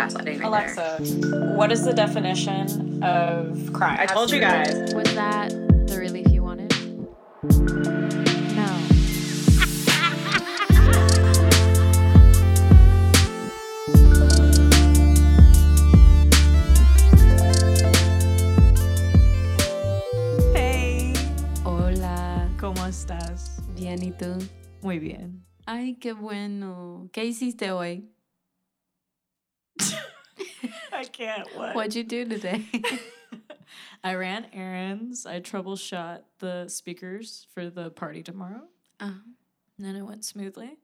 gaslighting right Alexa, what is the definition of crime? I told you guys. Was that the relief you wanted? No. Hey, Hola. ¿cómo estás? Bien, ¿y tú? Muy bien. Ay, qué bueno. ¿Qué hiciste hoy? I can't. What? What'd you do today? I ran errands. I troubleshot the speakers for the party tomorrow. oh. And then it went smoothly.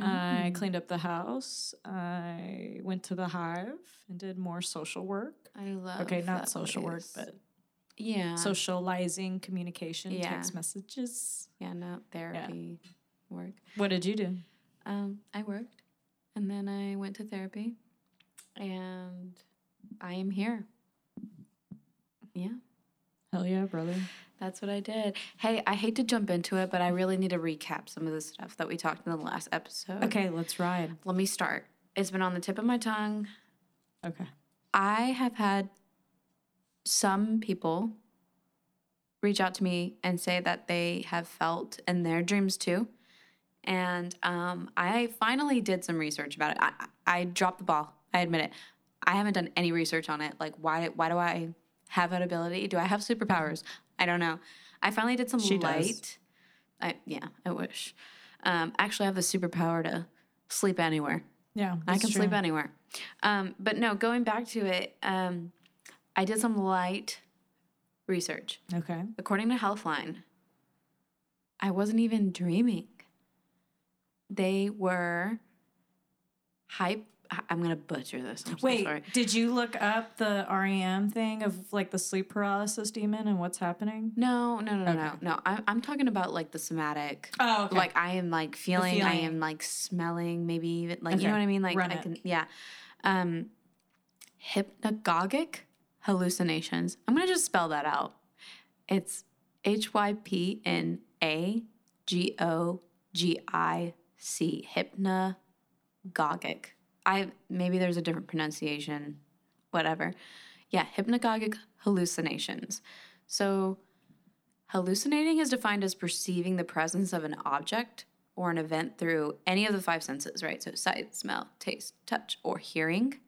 Mm. I cleaned up the house. I went to the hive and did more social work. I love okay, not social work, but yeah. socializing, communication, Yeah. text messages. yeah, no therapy work. What did you do? Um, I worked and then I went to therapy and I am here. Yeah, Hell yeah, brother. that's what I did. Hey, I hate to jump into it, but I really need to recap some of the stuff that we talked in the last episode. Okay, let's ride. Let me start. It's been on the tip of my tongue. Okay. I have had some people reach out to me and say that they have felt in their dreams too. And um, I finally did some research about it. I, I dropped the ball. I admit it. I haven't done any research on it. Like, why? Why do I have that ability? Do I have superpowers? I don't know. I finally did some She does. light. I yeah. I wish. Um, actually, I have the superpower to sleep anywhere. Yeah. I can sleep anywhere. Um, but no, going back to it, um, I did some light research. Okay. According to Healthline, I wasn't even dreaming. They were hype. I'm gonna butcher this. I'm so Wait, sorry. did you look up the REM thing of like the sleep paralysis demon and what's happening? No, no, no, no, no, no. I'm, I'm talking about like the somatic. Oh, Like I am like feeling, I am like smelling, maybe even like you know what I mean. Like run I it. can, yeah. Um, hypnagogic hallucinations. I'm gonna just spell that out. It's H Y P N A G O G I C. Hypnagogic. I maybe there's a different pronunciation, whatever. Yeah, hypnagogic hallucinations. So Hallucinating is defined as perceiving the presence of an object or an event through any of the five senses, right? So sight, smell, taste, touch, or hearing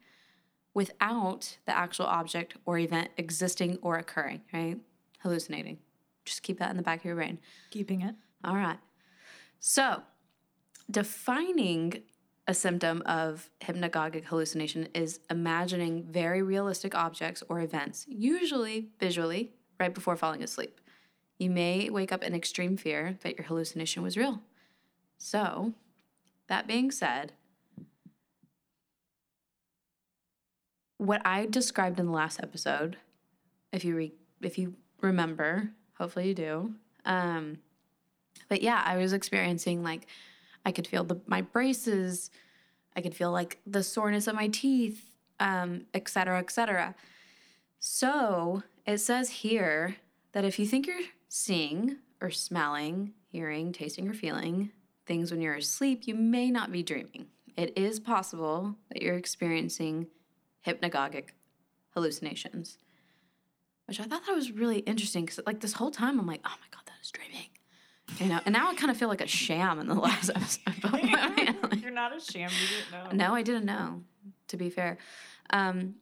without the actual object or event existing or occurring, right? Hallucinating. Just keep that in the back of your brain. Keeping it. All right. So, defining a symptom of hypnagogic hallucination is imagining very realistic objects or events, usually visually, right before falling asleep. You may wake up in extreme fear that your hallucination was real. So, that being said, what I described in the last episode, if you re- if you remember, hopefully you do, um, but yeah, I was experiencing like I could feel the my braces, I could feel like the soreness of my teeth, um, et cetera, et cetera. So it says here that if you think you're seeing or smelling, hearing, tasting, or feeling things when you're asleep, you may not be dreaming. It is possible that you're experiencing hypnagogic hallucinations, which I thought that was really interesting because like this whole time I'm like, oh my god, that is dreaming. You know, and now I kind of feel like a sham in the last episode. But I mean, like- You're not a sham. You didn't know. no, I didn't know. To be fair, um,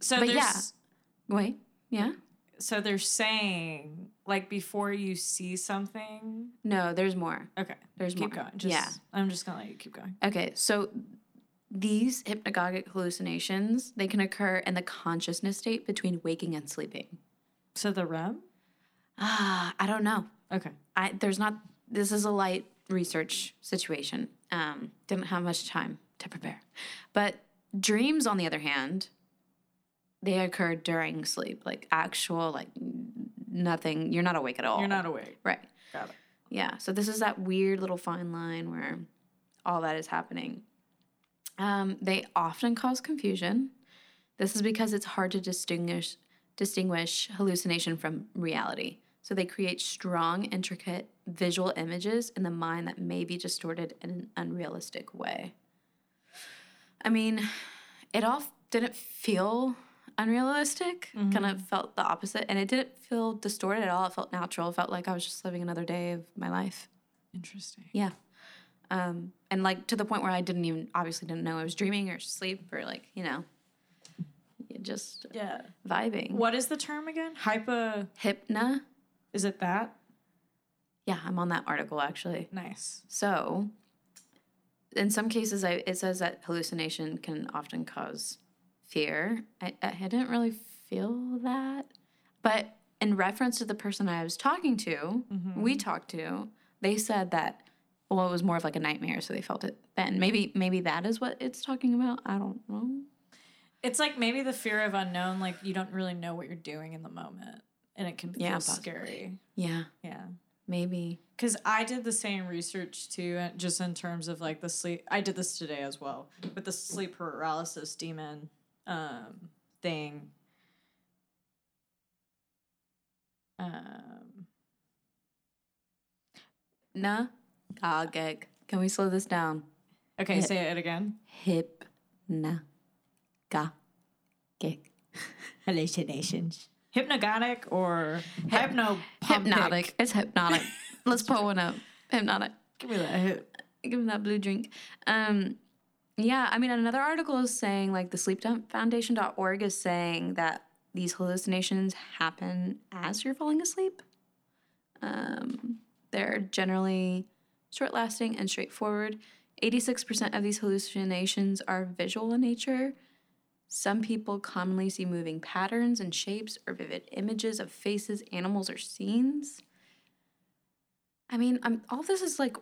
So But there's, yeah. wait, yeah, So they're saying like before you see something. no, there's more. Okay. There's keep more. going. Just, yeah. I'm just gonna let you keep going. Okay, so these hypnagogic hallucinations they can occur in the consciousness state between waking and sleeping. So the REM. Ah, I don't know. Okay. I there's not. This is a light research situation. Um, didn't have much time to prepare, but dreams, on the other hand, they occur during sleep, like actual, like nothing. You're not awake at all. You're not awake. right. Got it. Yeah. So this is that weird little fine line where all that is happening. Um, they often cause confusion. This is because it's hard to distinguish distinguish hallucination from reality. So they create strong, intricate visual images in the mind that may be distorted in an unrealistic way. I mean, it all didn't feel unrealistic. Kind Mm-hmm. of felt the opposite, and it didn't feel distorted at all. It felt natural. It felt like I was just living another day of my life. Interesting. Yeah. Um, and like to the point where I didn't even obviously didn't know I was dreaming or sleep or like you know, just Yeah. vibing. What is the term again? Hypa. Hypna. Is it that? Yeah, I'm on that article actually. Nice. So, in some cases, I, it says that hallucination can often cause fear. I, I didn't really feel that. But in reference to the person I was talking to, mm-hmm. we talked to, they said that, well, it was more of like a nightmare, so they felt it then. Maybe, maybe that is what it's talking about. I don't know. It's like maybe the fear of unknown, like you don't really know what you're doing in the moment. And it can be Yeah, scary. Yeah, Yeah. maybe. Because I did the same research too, uh, just in terms of like the sleep. I did this today as well with the sleep paralysis demon um, thing. Um, Na, gag. Can we slow this down? okay, say it again. Hypna, ga, gig. Hallucinations. Hypnagogic or hypno Hypnotic. It's hypnotic. Let's pull one up. Hypnotic. Give me that. hip- Give him that blue drink. Um, yeah, I mean, another article is saying, like, the sleepfoundation.org is saying that these hallucinations happen as you're falling asleep. Um, they're generally short lasting and straightforward. 86% of these hallucinations are visual in nature. Some people commonly see moving patterns and shapes or vivid images of faces, animals, or scenes. I mean, I'm, all this is like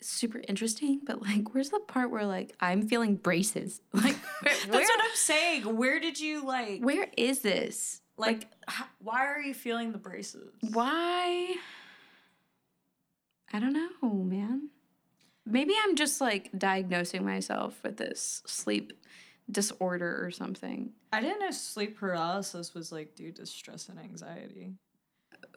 super interesting, but like, where's the part where like I'm feeling braces? Like, where, That's where, what I'm saying. Where did you like? where is this? Like, h- why are you feeling the braces? Why? I don't know, man. Maybe I'm just like diagnosing myself with this sleep disorder or something. I didn't know sleep paralysis was like due to stress and anxiety.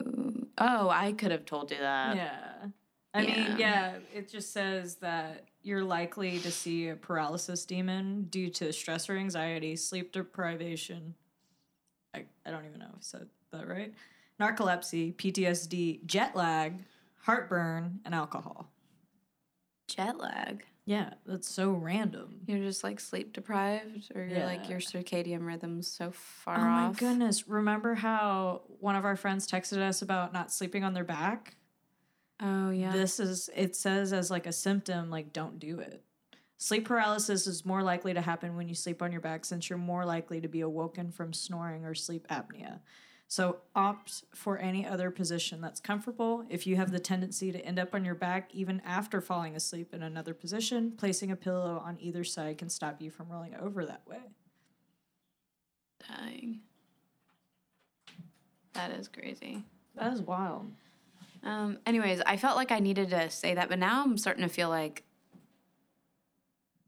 Ooh. Oh, I could have told you that. yeah. I yeah. mean, yeah, it just says that you're likely to see a paralysis demon due to stress or anxiety, sleep deprivation. I, I don't even know if I said that right. Narcolepsy, PTSD, jet lag, heartburn, and alcohol. Jet lag. Yeah, that's so random. You're just like sleep deprived, or you're like your circadian rhythm's so far off. Oh my goodness. Remember how one of our friends texted us about not sleeping on their back? Oh yeah. This is, it says as like a symptom, like don't do it. Sleep paralysis is more likely to happen when you sleep on your back since you're more likely to be awoken from snoring or sleep apnea. So opt for any other position that's comfortable. If you have the tendency to end up on your back even after falling asleep in another position, placing a pillow on either side can stop you from rolling over that way. Dang. That is crazy. That is wild. Um, anyways, I felt like I needed to say that, but now I'm starting to feel like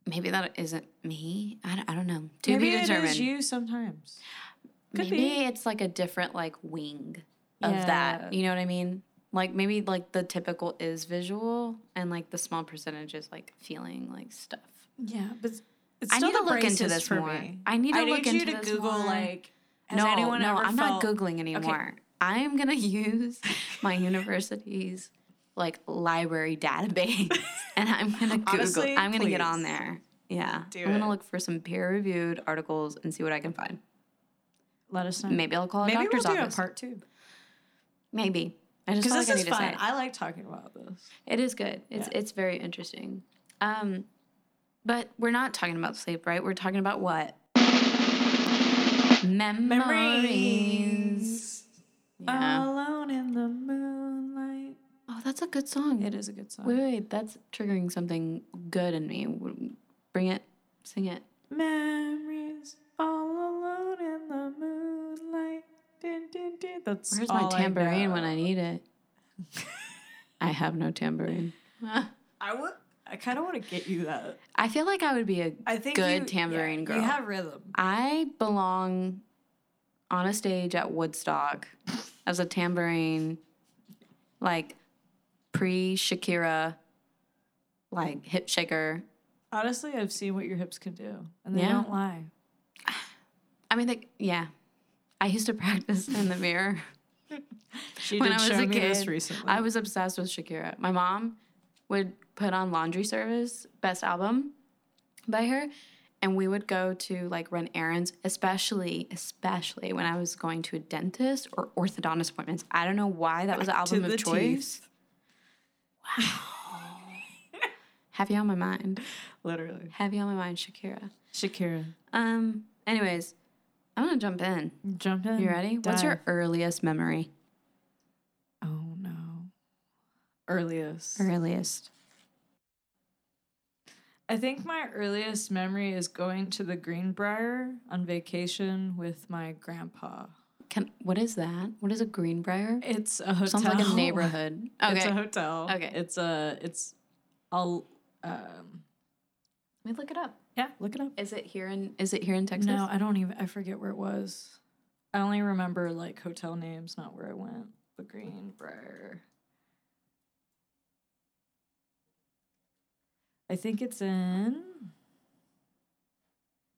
maybe that isn't me. I don't, I don't know. To Maybe be determined. it is you sometimes. Could maybe be. it's like a different like wing of Yeah. that. You know what I mean? Like maybe like the typical is visual and like the small percentage is like feeling like stuff. Yeah, but it's I need to look into this more. me. I need to I look need you into to this Google more. like. No, no, I'm felt, not googling anymore. I'm gonna use my university's like library database, and I'm gonna Google. Honestly, I'm gonna get on there. Yeah, Do I'm gonna look for some peer-reviewed articles and see what I can find. Let us know. Maybe I'll call a Maybe we'll doctor's do office. a part two Maybe. I just feel this like I is need to fun. say it. I like talking about this. It is good. It's Yeah. it's very interesting. Um, but we're not talking about sleep, right? We're talking about what? Memories. Yeah. Alone in the moonlight. Oh, that's a good song. It is a good song. Wait, wait, that's triggering something good in me. W- Bring it, sing it. Memories all alone in the moonlight. Dun, dun, dun. That's Where's my all I tambourine when. I need it? I have no tambourine. I would. I kind of want to get you that. I feel like I would be a I think good you, tambourine yeah, girl. You have rhythm. I belong on a stage at Woodstock as a tambourine, like pre Shakira, like hip shaker. Honestly, I've seen what your hips can do, and they Yeah. don't lie. I mean, like, yeah. I used to practice in the mirror. She when did I was show a me this kid, recently. I was obsessed with Shakira. My mom would put on Laundry Service, best album by her, and we would go to like run errands, especially, especially when I was going to a dentist or orthodontist appointments. I don't know why that was the to album the of choice. teeth. Wow. Heavy on my mind. Literally. Heavy on my mind, Shakira. Shakira. Um. Anyways, I'm gonna jump in. Jump in. You ready? What's your earliest memory? Oh no. Earliest. Earliest. I think my earliest memory is going to the Greenbrier on vacation with my grandpa. Can what is that? What is a Greenbrier? It's a hotel. Sounds like a neighborhood. Okay. It's a hotel. Okay. It's a. It's. I'll. Um. Let me look it up. Yeah. Look it up. Is it here in is it here in Texas? No, I don't even. I forget where it was. I only remember like hotel names, not where I went. The Greenbrier. I think it's in.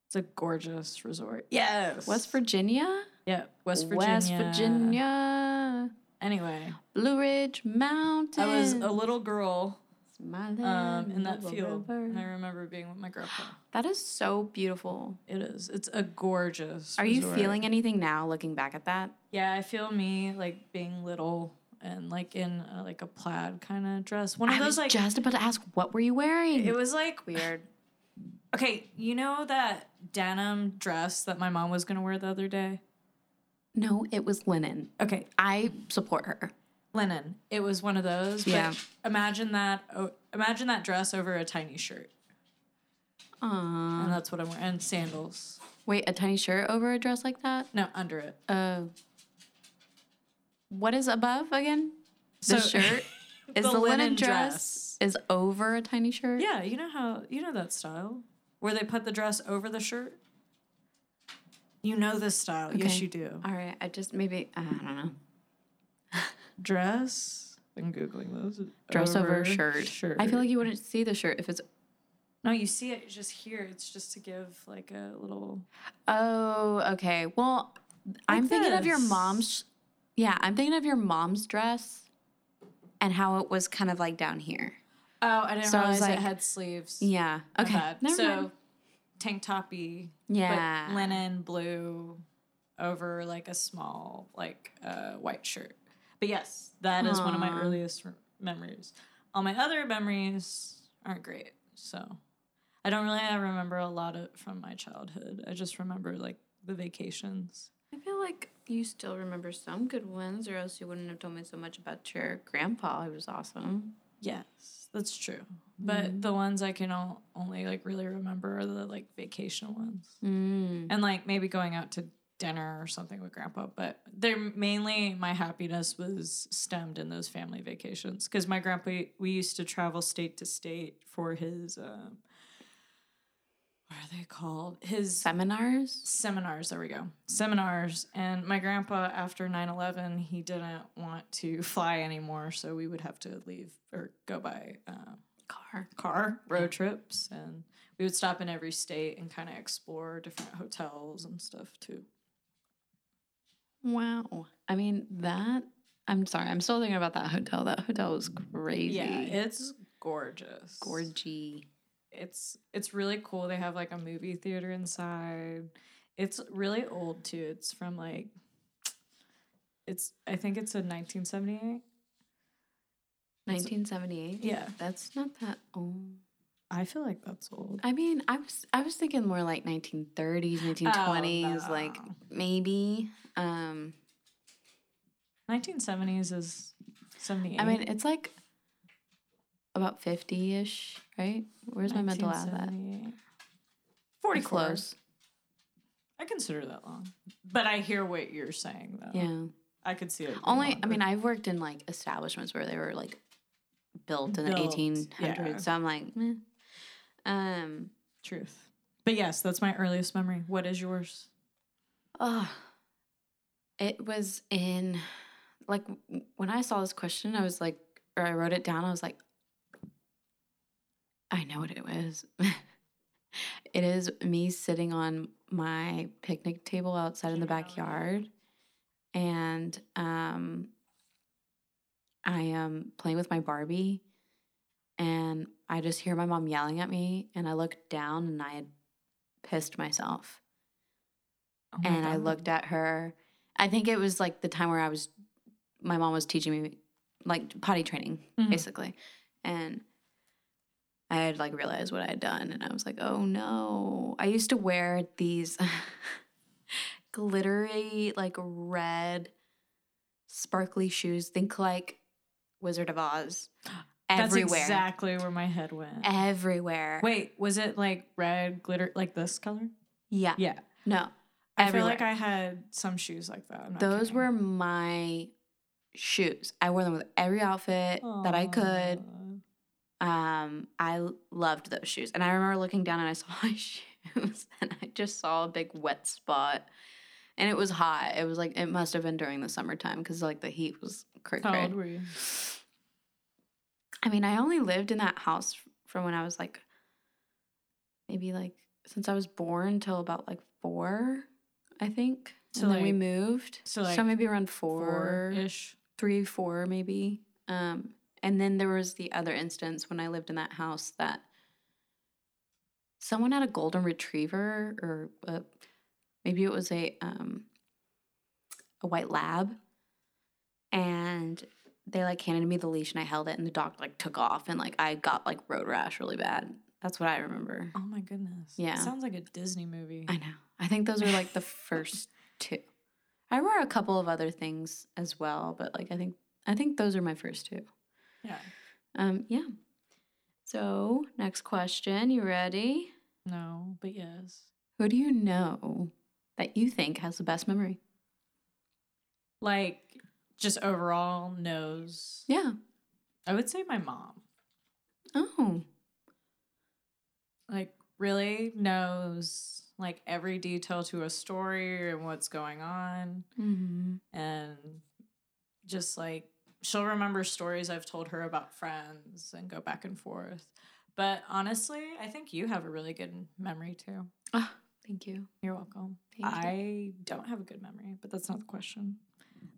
It's a gorgeous resort. Yes. West Virginia? Yeah, West Virginia. West Virginia. Anyway, Blue Ridge Mountain. I was a little girl My um, that field, and I remember being with my grandpa. That is so beautiful. It is. It's a gorgeous. Are you feeling anything now looking back at that? Yeah, I feel me like being little and like in uh, like a plaid kind of dress. One of I those was like just about to ask what were you wearing? it was like weird. okay, you know that denim dress that my mom was gonna wear the other day. No, it was linen. Okay, I support her. Linen. It was one of those. Yeah. Imagine that. Oh, imagine that dress over a tiny shirt, Aw. and that's what I'm wearing. And sandals. Wait, a tiny shirt over a dress like that? No, under it. Uh, what is above again? The So- shirt is The the, linen, linen dress, dress. is over a tiny shirt. Yeah, you know how you know that style where they put the dress over the shirt. You know this style. Yes, you do. All right. I just maybe I don't know. dress. I'm googling those. Dress over, shirt. Shirt. I feel like you wouldn't see the shirt if it's. no, you see it just here. It's just to give like a little. Oh, okay. Well, I'm thinking of your mom's. Yeah, I'm thinking of your mom's dress, and how it was kind of like down here. Oh, I didn't So I was realize like- it had sleeves. Yeah. Okay. so mind. tank toppy. Yeah. Linen blue over like a small like uh, white shirt. But yes, that is one of my Aw. earliest r- memories. All my other memories aren't great, so I don't really remember a lot of from my childhood. I just remember like the vacations. I feel like you still remember some good ones, or else you wouldn't have told me so much about your grandpa. He was awesome. Yes, that's true. But the ones I can o- only like really remember are the like vacation ones. Mm. and like maybe going out to dinner or something with grandpa but they're mainly my happiness was stemmed in those family vacations because my grandpa we used to travel state to state for his um what are they called his Seminars. seminars there we go seminars and my grandpa after 9-11 he didn't want to fly anymore so we would have to leave or go by uh, Car. car road trips and we would stop in every state and kind of explore different hotels and stuff too Wow. I mean that. I'm sorry. I'm still thinking about that hotel. That hotel was crazy. yeah it's gorgeous Gorgy. it's it's really cool they have like a movie theater inside it's really old too it's from like it's i think it's a 1978 1978. yeah That's not that old. I feel like that's old I mean, I was I was thinking more like 1930s, 1920s, like no. maybe. Um, 1970s is 78 I mean, it's like about 50ish, right? Where's my mental app at? 1978. 44 Close. I consider that long. But I hear what you're saying though. Yeah. I could see it. Only, I mean, I've worked in like establishments where they were like built in the 1800s. yeah. So I'm like, eh. Um, truth. But yes, that's my earliest memory. What is yours? oh, it was in like when I saw this question, I was like, or I wrote it down. I was like, I know what it was. it is me sitting on my picnic table outside in the backyard, and um, I am playing with my Barbie, and I just hear my mom yelling at me, and I look down, and I had pissed myself, Oh my and I looked at her. I think it was like the time where I was, my mom was teaching me like potty training, Mhm. basically, and I had like realized what I had done, and I was like, oh no. I used to wear these glittery, like red, sparkly shoes. Think like Wizard of Oz. That's Everywhere. exactly where my head went. Everywhere. Wait, was it like red glitter, like this color? Yeah. Yeah. No. I Everywhere. feel like I had some shoes like that. I'm Those were my shoes. I wore them with every outfit that I could. Um, I loved those shoes. And I remember looking down and I saw my shoes and I just saw a big wet spot. And it was hot. It was like it must have been during the summertime because like the heat was crazy. How old were you? I mean, I only lived in that house from when I was like maybe like since I was born till about like four, I think. So, and then we moved. so, like So, maybe around four, Four-ish. three, four, maybe. Um, and then there was the other instance when I lived in that house that someone had a golden retriever, or uh maybe it was a um, a white lab, and they like handed me the leash and I held it, and the dog like took off, and like I got like road rash really bad. That's what I remember. Oh my goodness. Yeah. Sounds like a Disney movie. I know. I think those were like the first two. I wore a couple of other things as well, but like I think I think those are my first two. yeah. Um, yeah. So next question, you ready? No, but yes. Who do you know that you think has the best memory? Like, just overall knows. Yeah. I would say my mom. Oh. Like, really knows like every detail to a story and what's going on. Mm-hmm. and just like she'll remember stories I've told her about friends and go back and forth. But honestly, I think you have a really good memory too. Oh, thank you. You're welcome. Thank you. I don't have a good memory, but that's not the question.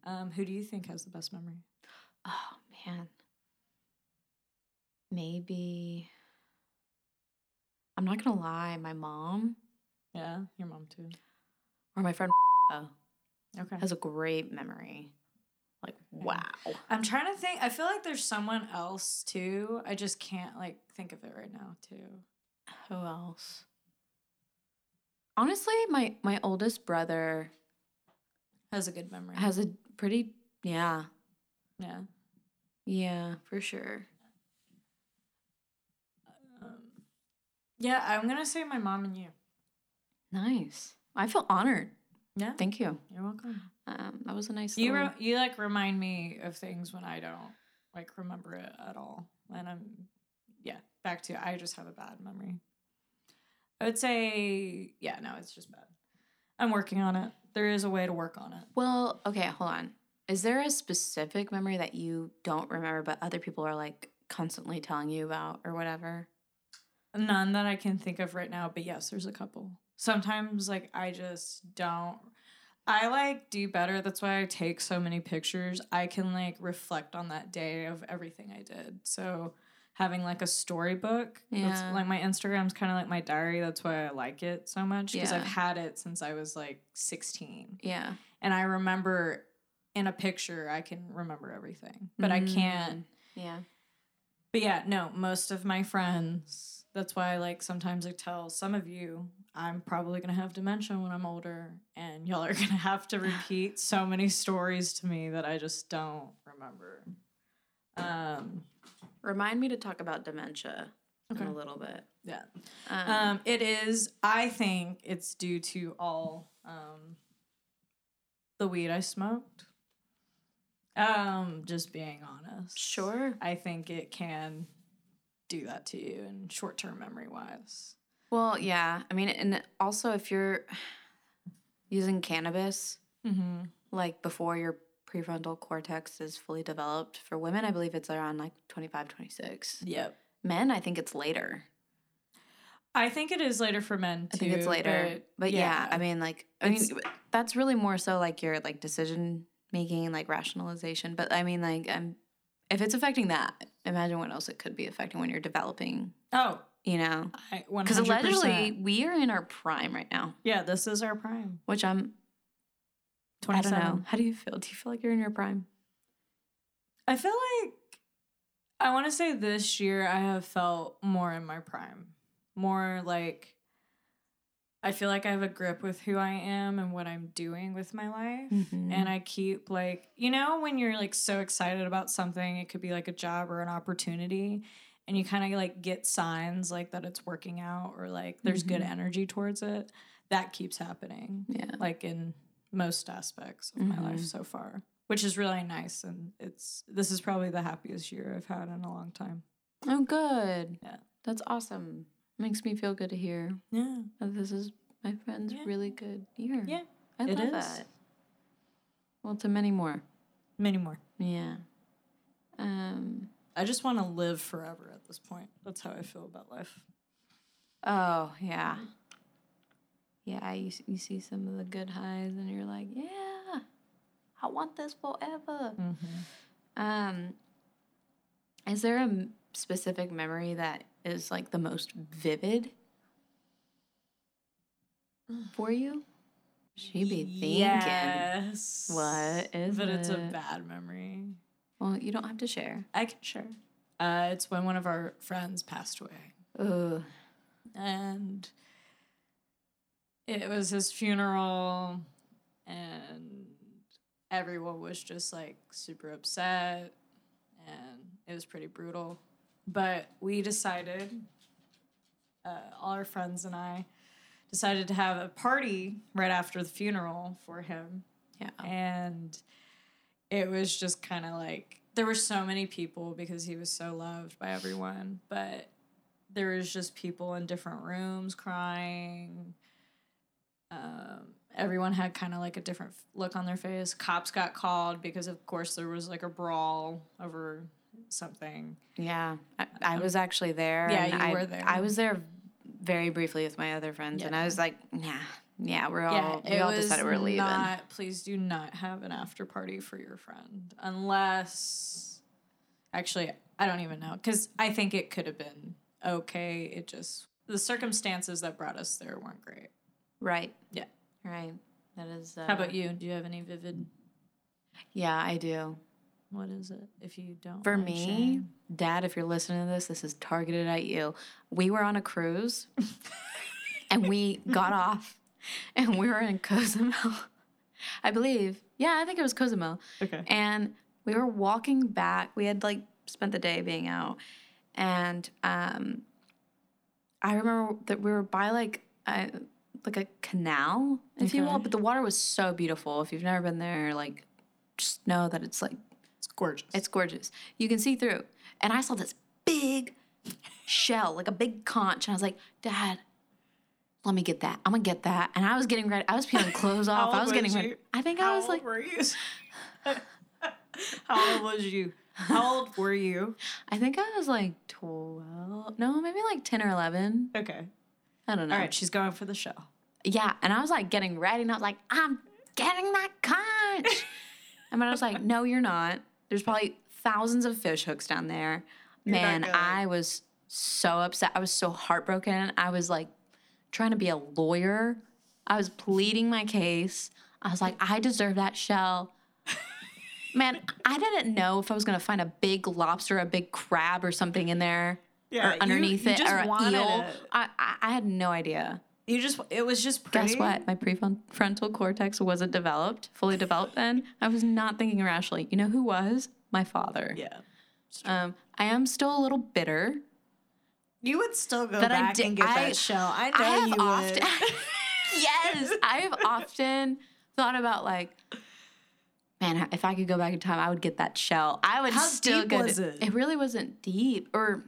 Um, who do you think has the best memory? Oh man. Maybe I'm not gonna lie, my mom Yeah, your mom too. or my friend Oh, Okay. has a great memory. Like wow. I'm trying to think. I feel like there's someone else too. I just can't like think of it right now too. Who else? Honestly, my my oldest brother Has a good memory. has a pretty yeah. yeah. Yeah, for sure. Um, yeah, I'm gonna say my mom and you. Nice. I feel honored. Yeah. Thank you. You're welcome. Um, that was a nice. You little- re- you like remind me of things when I don't like remember it at all. And I'm yeah, back to I just have a bad memory. I would say yeah, no, it's just bad. I'm working on it. There is a way to work on it. well, okay, hold on. Is there a specific memory that you don't remember, but other people are like constantly telling you about or whatever? None that I can think of right now, but yes, there's a couple. Sometimes like I just don't I like do better. That's why I take so many pictures. I can like reflect on that day of everything I did. So having like a storybook, that's like my Instagram's kind of like my diary. That's why I like it so much because I've had it since I was like 16. Yeah. And I remember in a picture I can remember everything. But I can't Yeah. but yeah, no, most of my friends, that's why I like sometimes I tell some of you I'm probably going to have dementia when I'm older and y'all are going to have to repeat so many stories to me that I just don't remember. Um Remind me to talk about dementia Okay. in a little bit. yeah. Um, Um it is I think it's due to all um the weed I smoked. Um just being honest. sure. I think it can do that to you in short term memory wise. Well, yeah. I mean, and also if you're using cannabis, Mm-hmm. like before your prefrontal cortex is fully developed, for women, I believe it's around like 25, 26. Yep. Men, I think it's later. I think it is later for men too. I think it's later. but, But, yeah, I mean, like, I mean, that's really more so like your like decision making, like rationalization. But I mean, like, um, if it's affecting that, imagine what else it could be affecting when you're developing. oh, You know, because allegedly we are in our prime right now, yeah, this is our prime. which I'm. I don't know. How do you feel? Do you feel like you're in your prime? I feel like I want to say this year I have felt more in my prime. More like I feel like I have a grip with who I am and what I'm doing with my life. Mhm. And I keep like, you know, when you're like so excited about something, it could be like a job or an opportunity, and you kind of like get signs like that it's working out or like there's good Mhm. energy towards it. That keeps happening Yeah. like in most aspects of my life Mhm. so far, which is really nice. And it's this is probably the happiest year I've had in a long time. Oh, good. Yeah. That's awesome. Makes me feel good to hear Yeah, that this is my friend's Yeah. really good year. Yeah, I love is. that. Well, to many more. many more. Yeah. Um. I just want to live forever at this point. That's how I feel about life. Oh yeah. Yeah, you you see some of the good highs, and you're like, yeah, I want this forever. Mm-hmm. Um. Is there a specific memory that is like the most vivid for you? She be thinking. Yes. What is But it's a bad memory. Well, you don't have to share. I can share. Uh, it's when one of our friends passed away. Ugh. and it was his funeral and everyone was just like super upset and it was pretty brutal but we decided uh, all our friends and i decided to have a party right after the funeral for him Yeah. and it was just kind of like there were so many people because he was so loved by everyone but there was just people in different rooms crying um, everyone had kind of like a different look on their face cops got called because of course there was like a brawl over something Yeah, I, I was actually there. Yeah, and you I, were there. I was there very briefly with my other friends, and I was like, "Nah, yeah, we're all yeah we all decided we're leaving." not please do not have an after party for your friend unless actually i don't even know because i think it could have been okay it just the circumstances that brought us there weren't great Right. Yeah. Right. That is. Uh, how about you do you have any vivid Yeah, I do. what is it if you don't For me, sharing? Dad, if you're listening to this, this is targeted at you. We were on a cruise, and we got off, and we were in Cozumel, I believe. Yeah, I think it was Cozumel. okay and we were walking back we had like spent the day being out and um i remember that we were by like a like a canal if you will but the water was so beautiful. If you've never been there like just know that it's like it's gorgeous. it's gorgeous. You can see through. And i saw this big shell like a big conch and i was like dad let me get that. I'm gonna get that. And i was getting ready i was peeling clothes off. I was getting ready. i think how i was old like were you? How old was you? How old were you? I think I was like 12. No, maybe like 10 or 11. okay I don't know. all right she's going for the show Yeah. And I was like getting ready and I was like, I'm getting that conch. and I was like, no, you're not. There's probably thousands of fish hooks down there. You're Man. I was so upset. I was so heartbroken. I was like trying to be a lawyer. I was pleading my case. I was like, I deserve that shell. Man, I didn't know if I was gonna find a big lobster, a big crab, or something in there, Yeah, or underneath you it, or an eel. it. I, I had no idea. You just it was just pretty. Guess what? My prefrontal cortex wasn't developed, fully developed then. I was not thinking rationally. You know who was? My father. Yeah. Um, I am still a little bitter. You would still go That I back and get I- that shell. I know I have you often, would. yes, I have often thought about like, man, if I could go back in time, I would get that shell. I would How still deep get was it? It really wasn't deep, or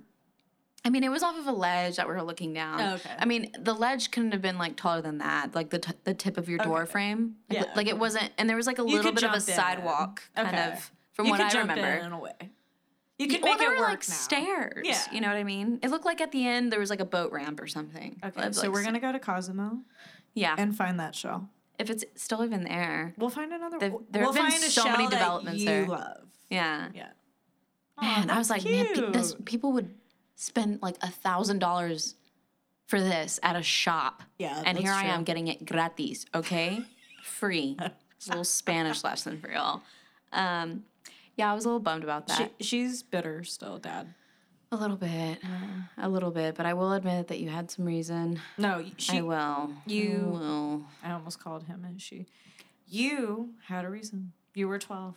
I mean, it was off of a ledge that we were looking down. Oh, okay. I mean, the ledge couldn't have been like taller than that, like the t- the tip of your door frame. Like, Yeah, like it wasn't, and there was like a You little bit of a in. sidewalk, kind Okay. of, from you what could I jump remember. in in a way. You could well, make there it were like now. stairs. Yeah. You know what I mean? It looked like at the end there was like a boat ramp or something. Okay, so we're gonna go to Cozumel yeah. and find that shell. if it's still even there, We'll find another. There- we'll have been a so many developments you there. love. yeah. Yeah. Man, I was like, man, pe- this, people would spend like a thousand dollars for this at a shop. Yeah, and here I am getting it gratis, okay? Free. It's a little Spanish lesson for y'all. Um, yeah, I was a little bummed about that. She, she's bitter still, Dad. a little bit. A little bit, but I will admit that you had some reason. No, she. I will. you- I will. I almost called him and she. You had a reason. You were twelve.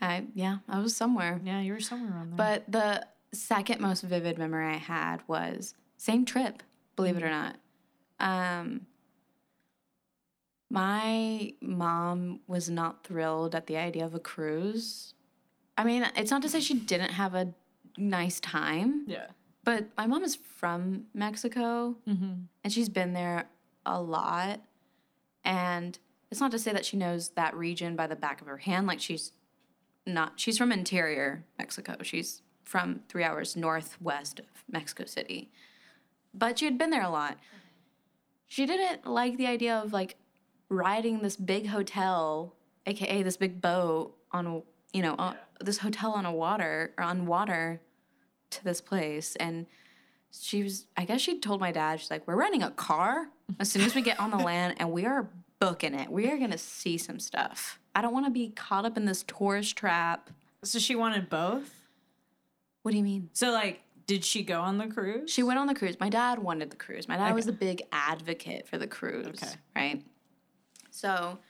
I, yeah, I was somewhere. Yeah, you were somewhere around there. But the second most vivid memory I had was same trip, believe it or not. Um, my mom was not thrilled at the idea of a cruise. I mean, it's not to say she didn't have a nice time, yeah. but my mom is from Mexico Mm-hmm. and she's been there a lot. And it's not to say that she knows that region by the back of her hand. Like she's not, she's from interior Mexico. She's from three hours northwest of Mexico City. But she had been there a lot. She didn't like the idea of like riding this big hotel, aka this big boat on, a- you know, on, this hotel on a water or on water to this place. And she was i guess she told my dad she's like we're renting a car as soon as we get on the land and we are booking it we are going to see some stuff i don't want to be caught up in this tourist trap So she wanted both. What do you mean? So like, did she go on the cruise? she went on the cruise. My dad wanted the cruise. My dad was a big advocate for the cruise Okay. right? So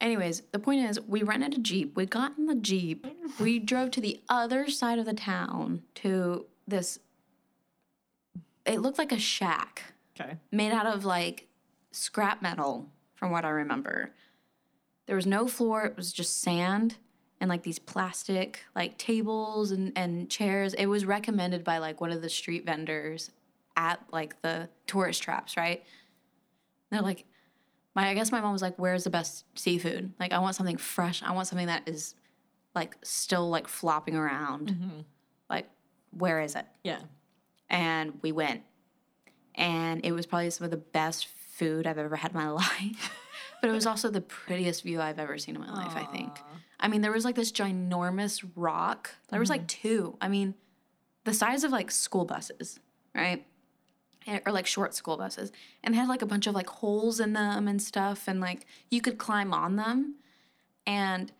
anyways the point is we rented a jeep. We got in the jeep. We drove to the other side of the town to this it looked like a shack Okay. made out of like scrap metal, from what I remember. There was no floor, it was just sand and like these plastic like tables and, and chairs. It was recommended by like one of the street vendors at like the tourist traps, right? They're like, my I guess my mom was like, Where's the best seafood? Like I want something fresh. I want something that is like still like flopping around. Mm-hmm. Like, where is it? Yeah. and we went. And it was probably some of the best food I've ever had in my life. but it was also the prettiest view I've ever seen in my life, I think. I mean, there was like this ginormous rock. There was like mm-hmm. two. I mean, the size of like school buses, right? Eh, or like short school buses. And they had like a bunch of like holes in them and stuff. And like you could climb on them. And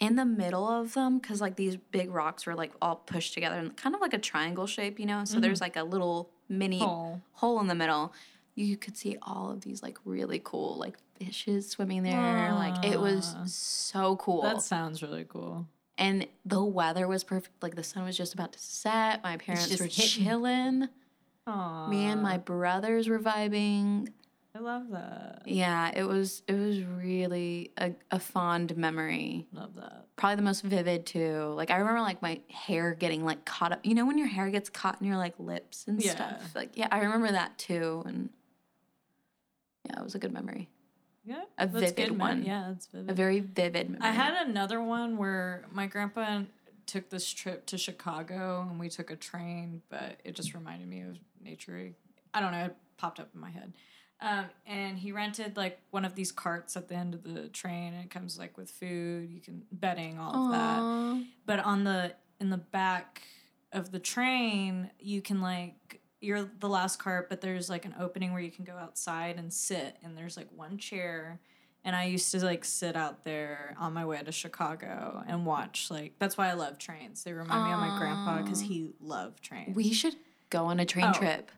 in the middle of them because like these big rocks were like all pushed together and kind of like a triangle shape you know so mm-hmm. there's like a little mini Hole. hole in the middle you could see all of these like really cool like fishes swimming there like it was so cool That sounds really cool. and the weather was perfect like the sun was just about to set my parents were chilling Aww. me and my brothers were vibing I love that. yeah it was it was really a, a fond memory Love that. probably the most vivid too. Like I remember like my hair getting like caught up. You know when your hair gets caught in your like lips and Yeah. stuff. Like yeah, I remember that too. And yeah, it was a good memory. Yeah. A vivid good, one. Yeah, it's vivid. A very vivid memory. I had another one where my grandpa took this trip to Chicago and we took a train, but it just reminded me of nature. I don't know, it popped up in my head. Um, and he rented like one of these carts at the end of the train and it comes like with food, you can bedding, all of that. But on the in the back of the train, you can like you're the last cart, but there's like an opening where you can go outside and sit, and there's like one chair. And I used to like sit out there on my way to Chicago and watch like that's why I love trains. They remind me of my grandpa because he loved trains. We should go on a train Oh. trip.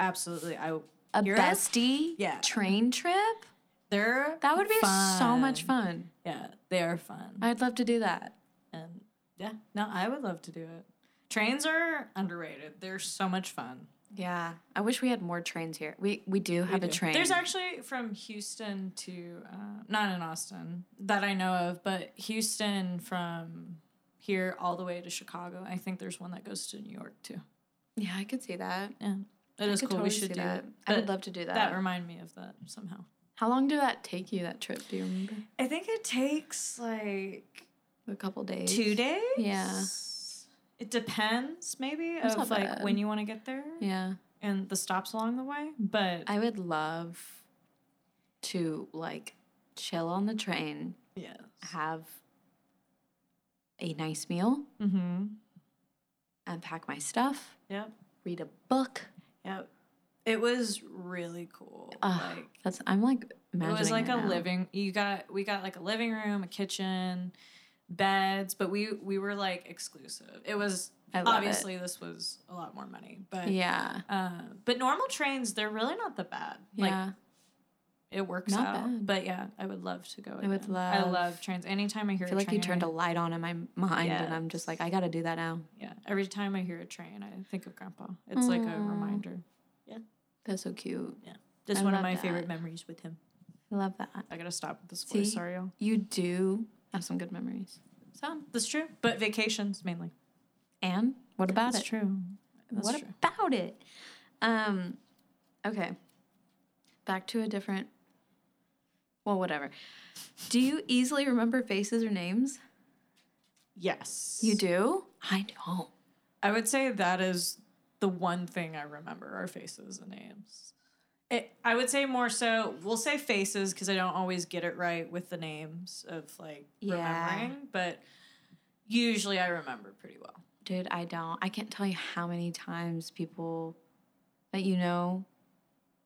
absolutely I A You're- bestie Yeah. train trip? they're That would be so much fun. Yeah, they are fun. I'd love to do that. And yeah, no, I would love to do it. Trains are underrated. They're so much fun. Yeah. I wish we had more trains here. We we do have a do. train. There's actually from Houston to uh, not in Austin that I know of, but Houston from here all the way to Chicago. I think there's one that goes to New York too. Yeah, I could see that. Yeah, it is could cool. totally we should do that. it. I would love to do that. That remind me of that somehow. How long did that take you, that trip? Do you remember? I think it takes like A couple days. two days. Yeah. It depends, maybe, That's of like bad. when you want to get there Yeah. and the stops along the way. But I would love to like chill on the train, yes. have a nice meal, Mm-hmm. unpack my stuff, Yep. read a book. Yep. It was really cool. Ah, like That's I'm like imagining. it was like a now. living you got we got like a living room, a kitchen, beds, but we we were like exclusive. It was I love obviously this was a lot more money, but. Yeah. uh, but normal trains they're really not that bad. Yeah. Like it works Not out. bad. But yeah, I would love to go. I would again. I love- love trains. Anytime I hear I feel a like you turned a light on in my mind and I'm just like, I gotta do that now. Yeah, every time I hear a train, I think of Grandpa. It's like a reminder. Yeah. That's so cute. Yeah. Just I one of my that. favorite memories with him. I love that. I gotta stop with this See? voice. Sorry, y'all. You do have some good memories. Some that's true, but vacations mainly. And what about That's it? true. That's what true. about it? Um, okay. Back to a different. Well, whatever. Do you easily remember faces or names? Yes, You do? I don't. I would say that is the one thing I remember are faces and names. It, I would say more so. We'll say faces because I don't always get it right with the names of like Yeah. remembering, but usually I remember pretty well. Dude, I don't. I can't tell you how many times people that you know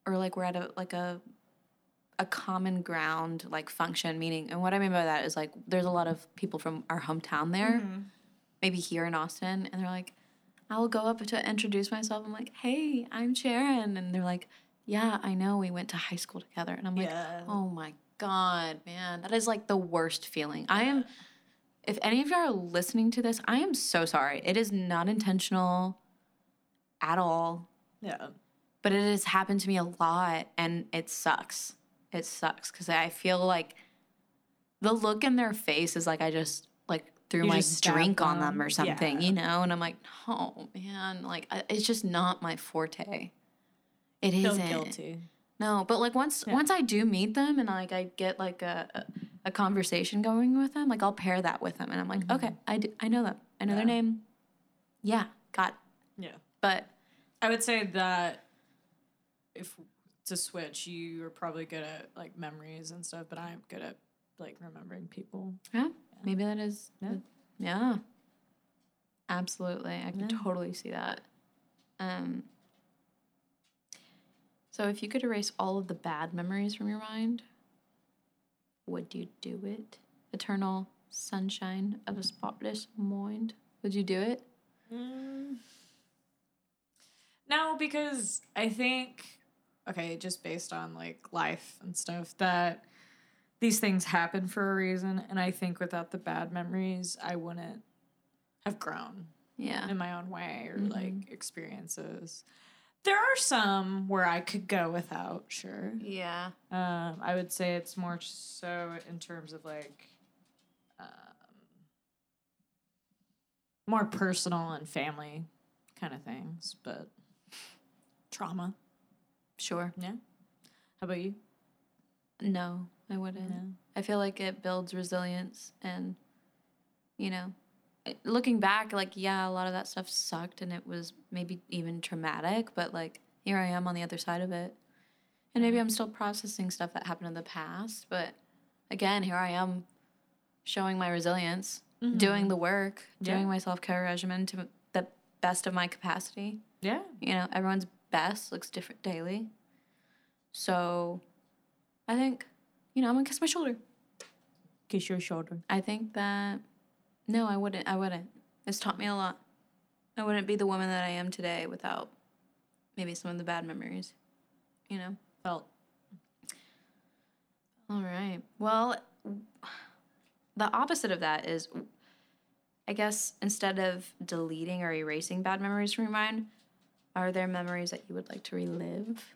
or like we're at a like a a common ground like function meaning and what I mean by that is like there's a lot of people from our hometown there, mm-hmm. maybe here in Austin, and they're like, I'll go up to introduce myself. I'm like, hey, I'm Sharon. And they're like, yeah, I know. We went to high school together. And I'm like, Yeah. oh my God, man. That is like the worst feeling. I am, if any of y'all are listening to this, I am so sorry. It is not intentional at all, Yeah. but it has happened to me a lot and it sucks. It sucks because I feel like the look in their face is like I just like threw You my drink on them. them or something, Yeah. you know? And I'm like, oh man, like I, it's just not my forte. It Feel isn't. guilty. No, but like once Yeah. once I do meet them and like I get like a, a conversation going with them, like I'll pair that with them, and I'm like, okay, I I know them, I know their Mm-hmm. Name. Yeah, got. it. Yeah. But I would say that if to switch, you are probably good at like memories and stuff, but I'm good at like remembering people. yeah, maybe that is. Yeah. Yeah. Absolutely, I can Yeah. totally see that. Um. So if you could erase all of the bad memories from your mind, would you do it? Eternal sunshine of a spotless mind. Would you do it? Mm. No, because I think okay, just based on like life and stuff that these things happen for a reason and I think without the bad memories, I wouldn't have grown Yeah. in my own way or Mhm. like experiences. There are some where I could go without, sure. Yeah. Um, I would say it's more so in terms of like um, more personal and family kind of things, but trauma. Sure. Yeah. How about you? No, I wouldn't. No. I feel like it builds resilience and, you know, looking back, like, yeah, a lot of that stuff sucked and it was maybe even traumatic, but like, here I am on the other side of it. And maybe I'm still processing stuff that happened in the past, but again, here I am showing my resilience, mm-hmm. doing the work, Yeah. doing my self care regimen to the best of my capacity. Yeah. you know, everyone's best looks different daily. So I think, you know, I'm gonna kiss my shoulder. Kiss your shoulder. I think that no, I wouldn't I wouldn't. It's taught me a lot. I wouldn't be the woman that I am today without maybe some of the bad memories. You know? Felt. All right. Well, the opposite of that is, I guess, instead of deleting or erasing bad memories from your mind, are there memories that you would like to relive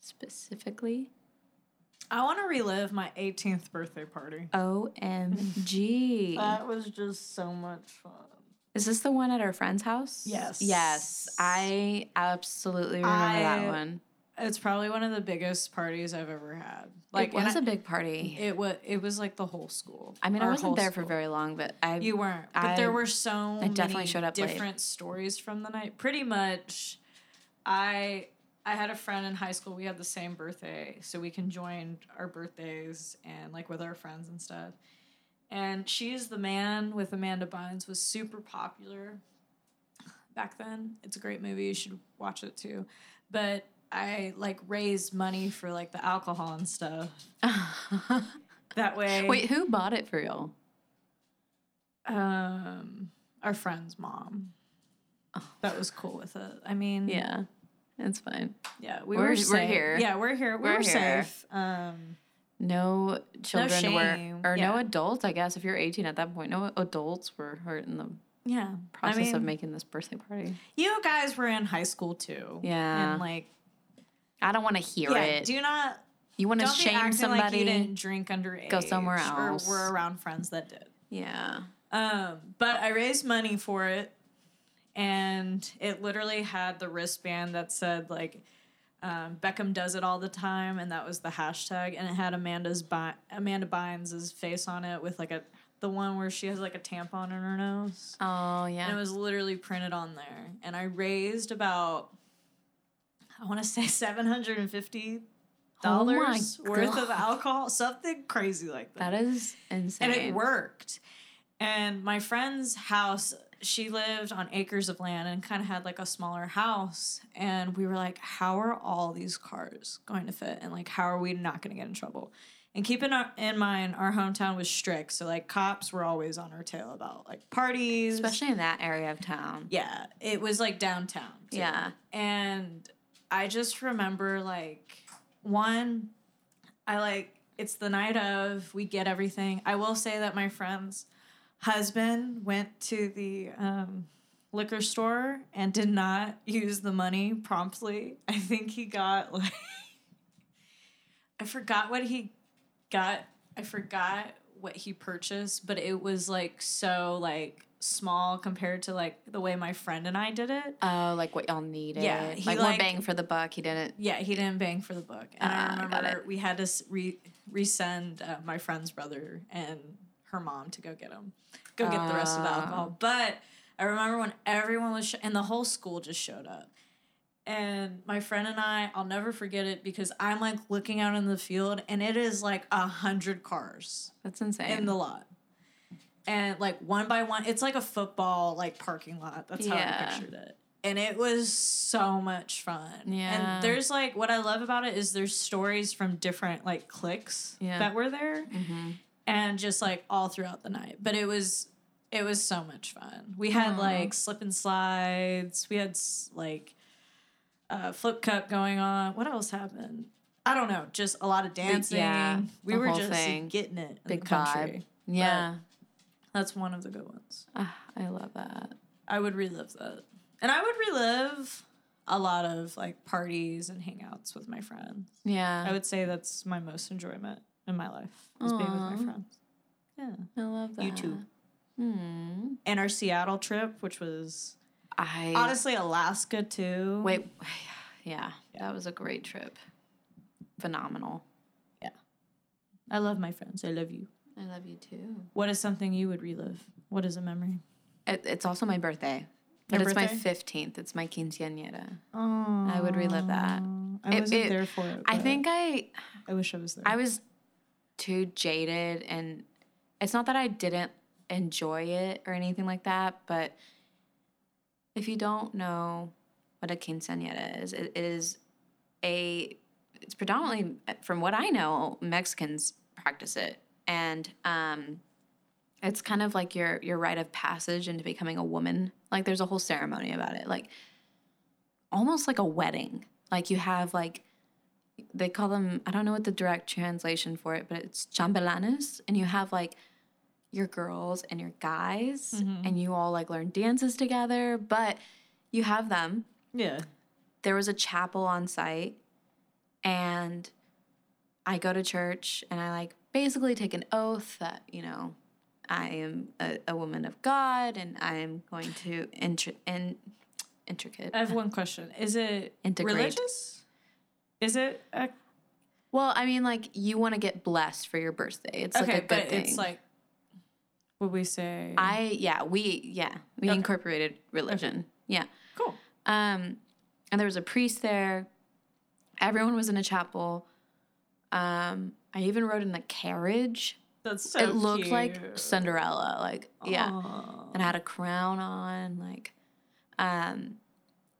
specifically? I want to relive my 18th birthday party. OMG. That was just so much fun. is this the one at our friend's house? Yes. Yes. I absolutely remember I- that one. it's probably one of the biggest parties I've ever had. Like it was and a big party. It was it was like the whole school. I mean, I wasn't there for very long, but I You weren't, but I- there were so I definitely many showed up late. different stories from the night. Pretty much, I I had a friend in high school. We had the same birthday, so we conjoined our birthdays and like with our friends and stuff. And she's the man with Amanda Bynes was super popular back then. It's a great movie. You should watch it too. But I like raised money for like the alcohol and stuff. That way, Wait, who bought it for y'all? um our friend's mom that was cool with it i mean Yeah, it's fine. yeah we We're- were, we're here. yeah we're here we We're were here. safe um No children were, shame, or no yeah. adults. I guess if you're 18 at that point, no adults were hurt in the yeah process I mean, of making this birthday party. you guys were in high school too Yeah. and like I don't want to hear yeah it. do not you want to shame somebody? like you didn't drink underage Go somewhere else. or were around friends that did yeah. Um, but I raised money for it, and it literally had the wristband that said like um, Beckham does it all the time, and that was the hashtag, and it had Amanda's Bi- Amanda Bynes' face on it with like a the one where she has like a tampon in her nose, Oh yeah, and it was literally printed on there, and I raised about I want to say seven hundred and fifty my dollars worth of alcohol, something crazy like that. That is insane. and it worked. And my friend's house, she lived on acres of land and kind of had like a smaller house. And we were like, how are all these cars going to fit? And like, how are we not going to get in trouble? And keep in, in mind, our hometown was strict. So like, cops were always on our tail about like parties. Especially in that area of town. Yeah, it was like downtown. too. Yeah. And I just remember like one, I like it's the night of we get everything. I will say that my friend's husband went to the um, liquor store and did not use the money promptly. I think he got like I forgot what he got. I forgot what he purchased, but it was like so like small compared to like the way my friend and I did it. Oh, like what y'all needed. Yeah, he, like more bang for the buck. He didn't. Yeah, he didn't bang for the book, and Ah, I remember it. we had to re- resend uh, my friend's brother and her mom to go get him, go get the rest of the Ah. alcohol. But I remember when everyone was sh- and the whole school just showed up, and my friend and I, I'll never forget it because I'm like looking out in the field, and it is like a hundred cars That's insane. in the lot. And like one by one, it's like a football like parking lot. That's how Yeah. I pictured it. And it was so much fun. Yeah. And there's like what I love about it is there's stories from different like cliques Yeah. that were there hmm and just like all throughout the night. But it was it was so much fun. We had Aw. like slip and slides. We had like uh, flip cup going on. What else happened? I don't know. Just a lot of dancing. yeah, we were just thing. getting it. in Big the country. vibe. Yeah. That's one of the good ones. Ah, I love that. I would relive that. And I would relive a lot of like parties and hangouts with my friends. Yeah. I would say that's my most enjoyment in my life is being with my friends. Yeah. I love that. You too. Hmm. And our Seattle trip, which was I honestly Alaska too. wait. Yeah, that was a great trip. Phenomenal. Yeah. I love my friends. I love you. I love you too. What is something you would relive? What is a memory? It, it's also my birthday, but Your it's my fifteenth. It's my quinceañera. Oh, I would relive that. I It- wasn't it- there for it. I think I I wish I was there. I was too jaded and it's not that I didn't enjoy it or anything like that, but if you don't know what a quinceañera is, it is a it's predominantly from what I know, Mexicans practice it. And um it's kind of like your your rite of passage into becoming a woman. Like there's a whole ceremony about it. Like almost like a wedding. Like you have like they call them I don't know what the direct translation for it, but it's chambelanes, and you have like your girls and your guys, Mhm. and you all like learn dances together. But you have them. yeah. There was a chapel on site, and I go to church, and I like basically take an oath that you know I am a, a woman of God, and I am going to intri- in, intricate. I have one question. Is it Integrate. religious? Is it a, Well, I mean, like you want to get blessed for your birthday. It's like a okay? good But thing. it's like, would we say? I yeah we yeah we Okay. incorporated religion. Yeah. cool. Um, and there was a priest there. Everyone was in a chapel. Um, I even rode in the carriage. That's so. it looked like. Cinderella. Like yeah. And I had a crown on, like, um,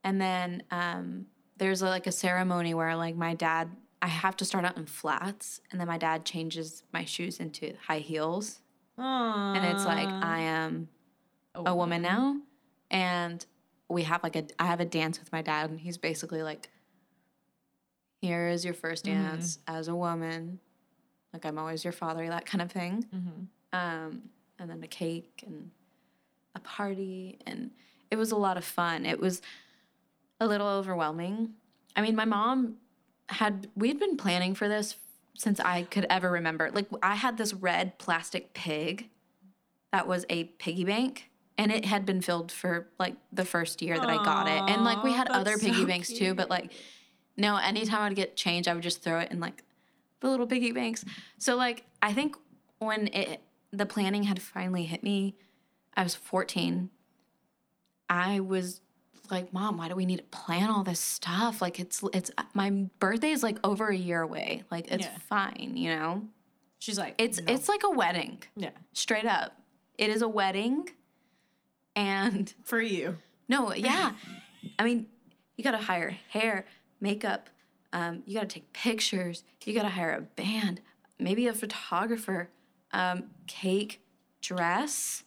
and then um, there's a, like a ceremony where like my dad, I have to start out in flats, and then my dad changes my shoes into high heels, Aww. and it's like I am a woman now, and we have like a I have a dance with my dad, and he's basically like, here is your first dance as a woman, like I'm always your father, that kind of thing. Mm-hmm. um, and then a cake and a party and it was a lot of fun. It was a little overwhelming. I mean my mom had we'd been planning for this since i could ever remember. Like i had this red plastic pig that was a piggy bank and it had been filled for like the first year that i got it. And like we had other piggy so banks too but like no anytime i'd get change i would just throw it in like the little piggy banks. So like i think when it the planning had finally hit me i was 14 i was like mom why do we need to plan all this stuff? Like it's it's my birthday is like over a year away. Like it's Yeah. fine you know? She's like, it's no. it's like a wedding. Yeah. Straight up. It is a wedding and for you. no yeah. I mean you gotta hire hair makeup um, you gotta take pictures you gotta hire a band maybe a photographer um, cake dress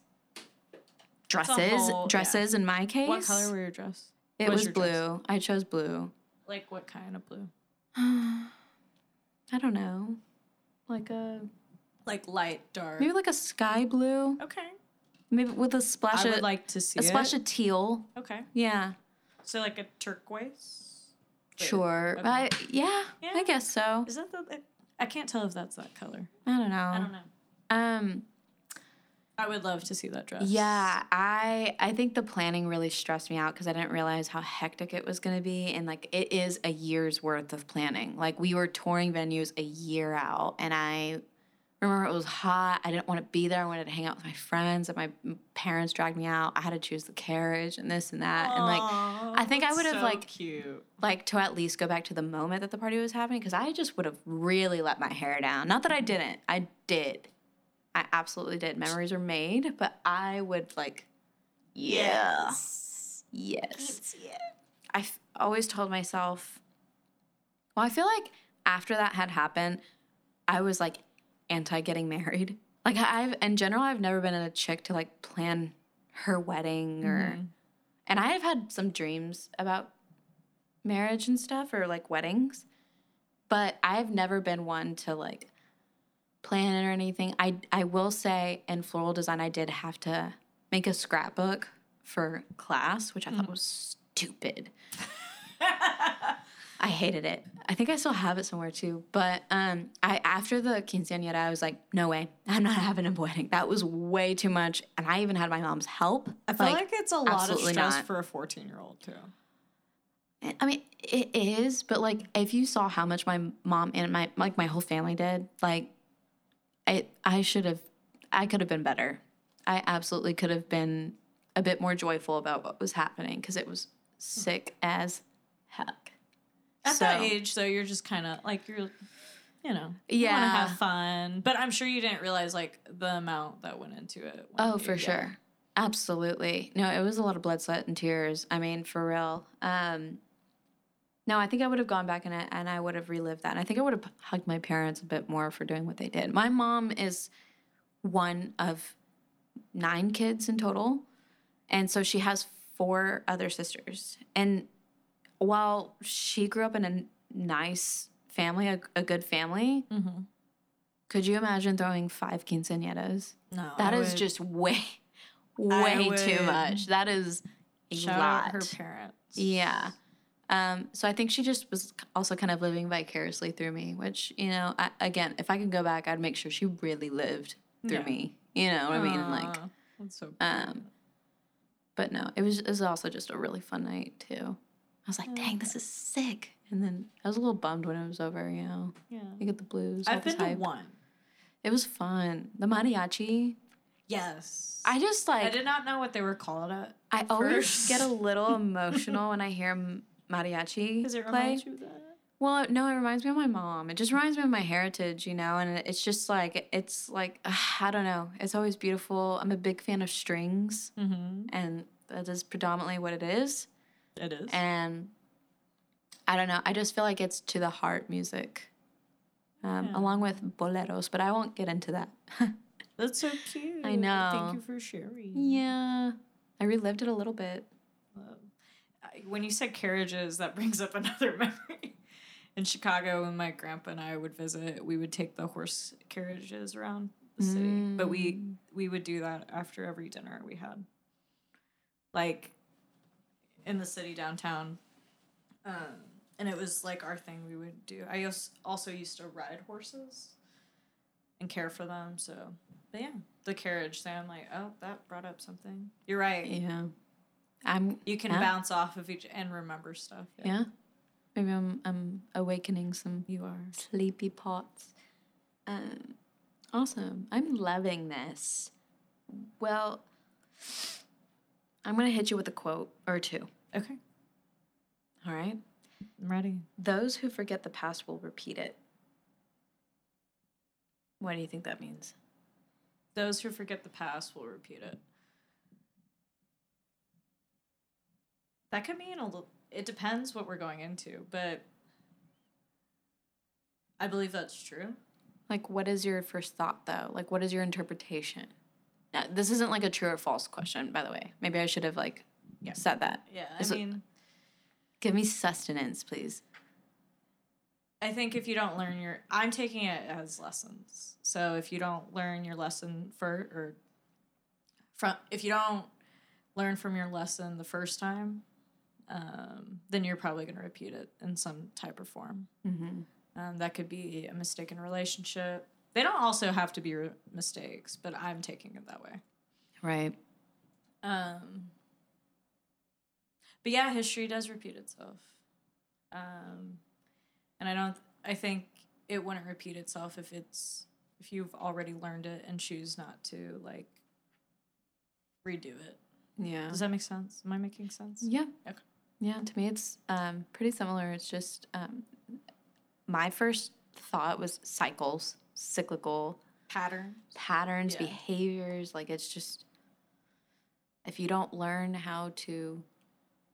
dresses whole- yeah. dresses in my case What color were your dress? it was was blue dress? i chose blue Like what kind of blue? i don't know like a Like light, dark. maybe like a sky blue Okay. maybe with a splash I of would like to see a splash it. of teal Okay. yeah So like a turquoise. Wait, sure okay. I, yeah, Yeah. i guess so Is that the? I can't tell if that's that color. i don't know I don't know. um I would love to see that dress. Yeah, I I think the planning really stressed me out because I didn't realize how hectic it was going to be, and like it is a year's worth of planning. Like we were touring venues a year out, and I remember it was hot. I didn't want to be there. I wanted to hang out with my friends, and my parents dragged me out. I had to choose the carriage and this and that, and like I think I would have, so like- cute. like to at least go back to the moment that the party was happening because I just would have really let my hair down. Not that I didn't, I did. I absolutely did. Memories are made, but I would like, yeah, Yes. yes. I f- always told myself, well, I feel like after that had happened, I was like anti getting married. Like I've in general, I've never been a chick to like plan her wedding or, Mhm. and I have had some dreams about marriage and stuff or like weddings, but I've never been one to like plan it or anything. I I will say in floral design, I did have to make a scrapbook for class, which I thought was stupid. I hated it. I think I still have it somewhere too. But um, I after the quinceañera, I was like, no way, I'm not having a wedding. That was way too much, and I even had my mom's help. I feel like, it's a lot of stress not. for a 14 year old too. I mean, it is, but like if you saw how much my mom and my like my whole family did, like I I should have I could have been better. I absolutely could have been a bit more joyful about what was happening because it was sick as heck. At that age, though, you're just kind of like you're, you know, you want to have fun. But I'm sure you didn't realize like the amount that went into it. when Oh, for yeah. sure. Absolutely. No, it was a lot of blood, sweat, and tears. I mean, for real. Um, no, I think I would have gone back in it and I would have relived that. And I think I would have hugged my parents a bit more for doing what they did. My mom is one of nine kids in total. And so she has four other sisters. And while she grew up in a nice family, a, a good family, Mhm. could you imagine throwing five quinceañeras? No, That I is would just way, way too much. That is a shout lot. her parents. yeah. Um, so I think she just was also kind of living vicariously through me, which you know, I, again, if I could go back, I'd make sure she really lived through Yeah. me. You know what I mean? Like, that's so cute. um, but no, it was it was also just a really fun night too. I was like, dang, this is sick. And then I was a little bummed when it was over, you know. Yeah. You get the blues. I've been to one. It was fun. The mariachi. Yes. I just like I did not know what they were called at. I always get a little emotional when I hear mariachi Because it play. reminds you of that. Well, no, it reminds me of my mom. It just reminds me of my heritage, you know, and it's just like it's like I don't know. It's always beautiful. I'm a big fan of strings, Mm-hmm. and that is predominantly what it is. It is. And I don't know. I just feel like it's to the heart music, um, Yeah. along with boleros. But I won't get into that. That's so cute. I know. Thank you for sharing. yeah, I relived it a little bit. When you said carriages, that brings up another memory. In Chicago, when my grandpa and I would visit, we would take the horse carriages around the city. But we we would do that after every dinner we had. Like in the city downtown. Um, and it was like our thing we would do. I als- also used to ride horses and care for them. So, but yeah, the carriage thing. I'm like, oh, that brought up something. You're right. Yeah, I'm. You can Yeah. bounce off of each and remember stuff. Yeah. Maybe I'm I'm awakening some You are. sleepy pots. Um, awesome. I'm loving this. Well, I'm gonna hit you with a quote or two. Okay. All right. I'm ready. Those who forget the past will repeat it. What do you think that means? Those who forget the past will repeat it. That could mean a little. It depends what we're going into, but I believe that's true. Like, what is your first thought though? Like, what is your interpretation? Now, this isn't like a true or false question, by the way. Maybe I should have like Yeah. said that. Yeah, I mean, Give me sustenance, please. I think if you don't learn your, I'm taking it as lessons. So if you don't learn your lesson for or from, if you don't learn from your lesson the first time, um, then you're probably going to repeat it in some type or form. Mm-hmm. Um, that could be a mistaken relationship. They don't also have to be re- mistakes, but I'm taking it that way. Right. Um, but yeah, history does repeat itself. Um, and I don't. I think it wouldn't repeat itself if it's if you've already learned it and choose not to like redo it. Yeah. Does that make sense? Am I making sense? Yeah. Okay. Yeah, to me it's um, pretty similar. It's just um, my first thought was cycles, cyclical Pattern. patterns, Yeah. behaviors. Like it's just if you don't learn how to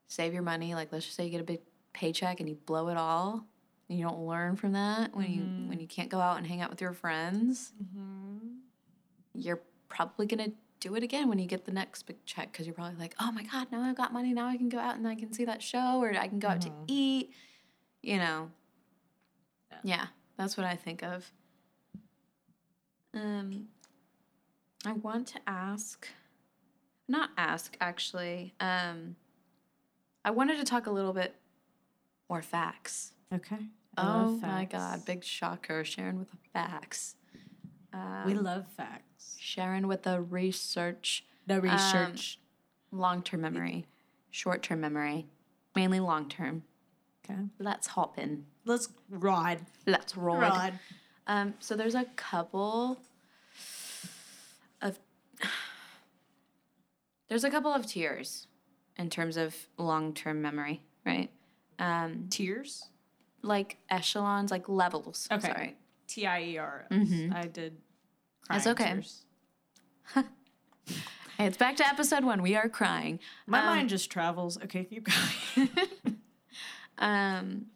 save your money, like let's just say you get a big paycheck and you blow it all, and you don't learn from that when Mhm. you when you can't go out and hang out with your friends, Mm-hmm. you're probably gonna do it again when you get the next big check because you're probably like, oh my god, now I've got money, now I can go out and I can see that show or I can go out to Mhm. eat, you know. Yeah. Yeah, that's what I think of. Um, I want to ask, not ask actually. Um, I wanted to talk a little bit more facts. Okay. oh my god, big shocker! Sharon with the facts. Um, We love facts. Sharon with the research, The research. long term memory, short term memory, mainly long term. okay. Let's hop in. Let's ride. Let's roll. Ride. Um, so there's a couple of there's a couple of tiers in terms of long term memory, right? Um, Tears. like echelons, like levels. Okay. Sorry. T I E R S. Mhm. I did. That's okay. It's back to episode one. We are crying. My Um, mind just travels. Okay, keep going. Um,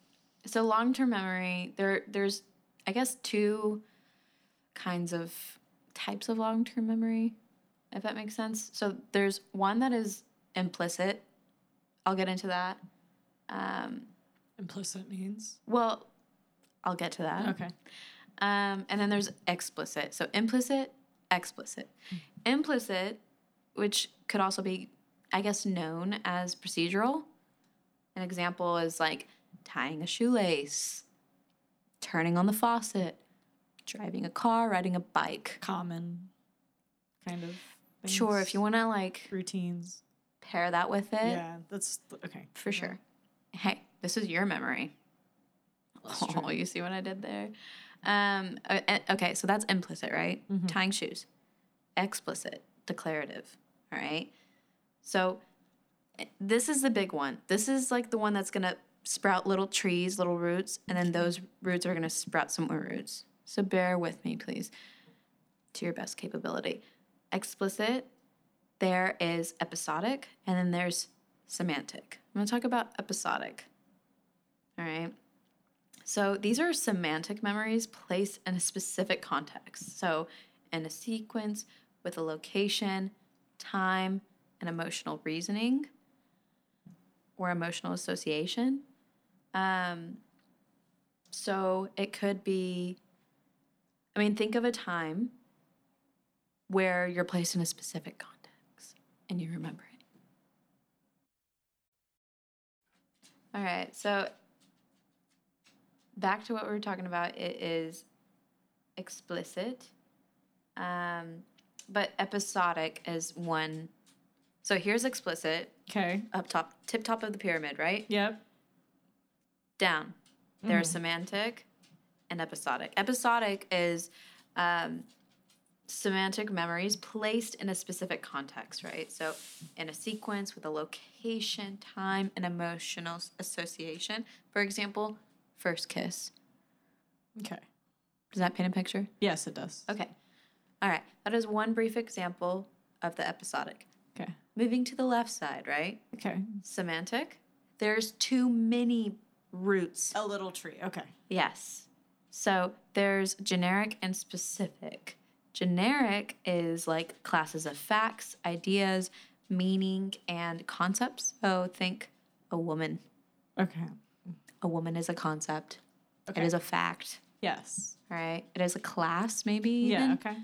so long term memory, there there's I guess two kinds of types of long term memory, if that makes sense. So there's one that is implicit. I'll get into that. Um, Implicit means. well, I'll get to that. Okay. Um, and then there's explicit. So implicit, explicit. Implicit, which could also be, I guess, known as procedural. An example is like tying a shoelace, turning on the faucet, driving a car, riding a bike. Common kind of. Things. Sure, if you want to like routines. pair that with it, Yeah, that's okay. for sure. Hey, this is your memory. Oh, you see what I did there? Um, uh, uh, okay, so that's implicit, right? Tying shoes. Explicit, declarative. All right. So eh, this is the big one. This is like the one that's gonna sprout little trees, little roots, and then those roots are gonna sprout some more roots. So bear with me, please, to your best capability. Explicit, there is episodic, and then there's semantic. I'm gonna talk about episodic. All right. So these are semantic memories placed in a specific context. So in a sequence with a location, time, and emotional reasoning or emotional association. Um, so it could be, I mean, think of a time where you're placed in a specific context and you remember it. All right, so back to what we were talking about, it is explicit, um, but episodic is one. So here's explicit Okay. up top, tip top of the pyramid, right? Yep. Down. There's semantic and episodic. Episodic is um, semantic memories placed in a specific context, right? So in a sequence with a location, time, and emotional association. For example, first kiss. Okay. Does that paint a picture? Yes, it does. Okay. All right. That is one brief example of the episodic. Okay. Moving to the left side, right? Okay. Semantic. There's too many roots. A little tree. Okay. Yes. So there's generic and specific. Generic is like classes of facts, ideas, meaning, and concepts. So think a woman. Okay. A woman is a concept. Okay. It is a fact. Yes. All right. It is a class, maybe. Yeah. even. Okay.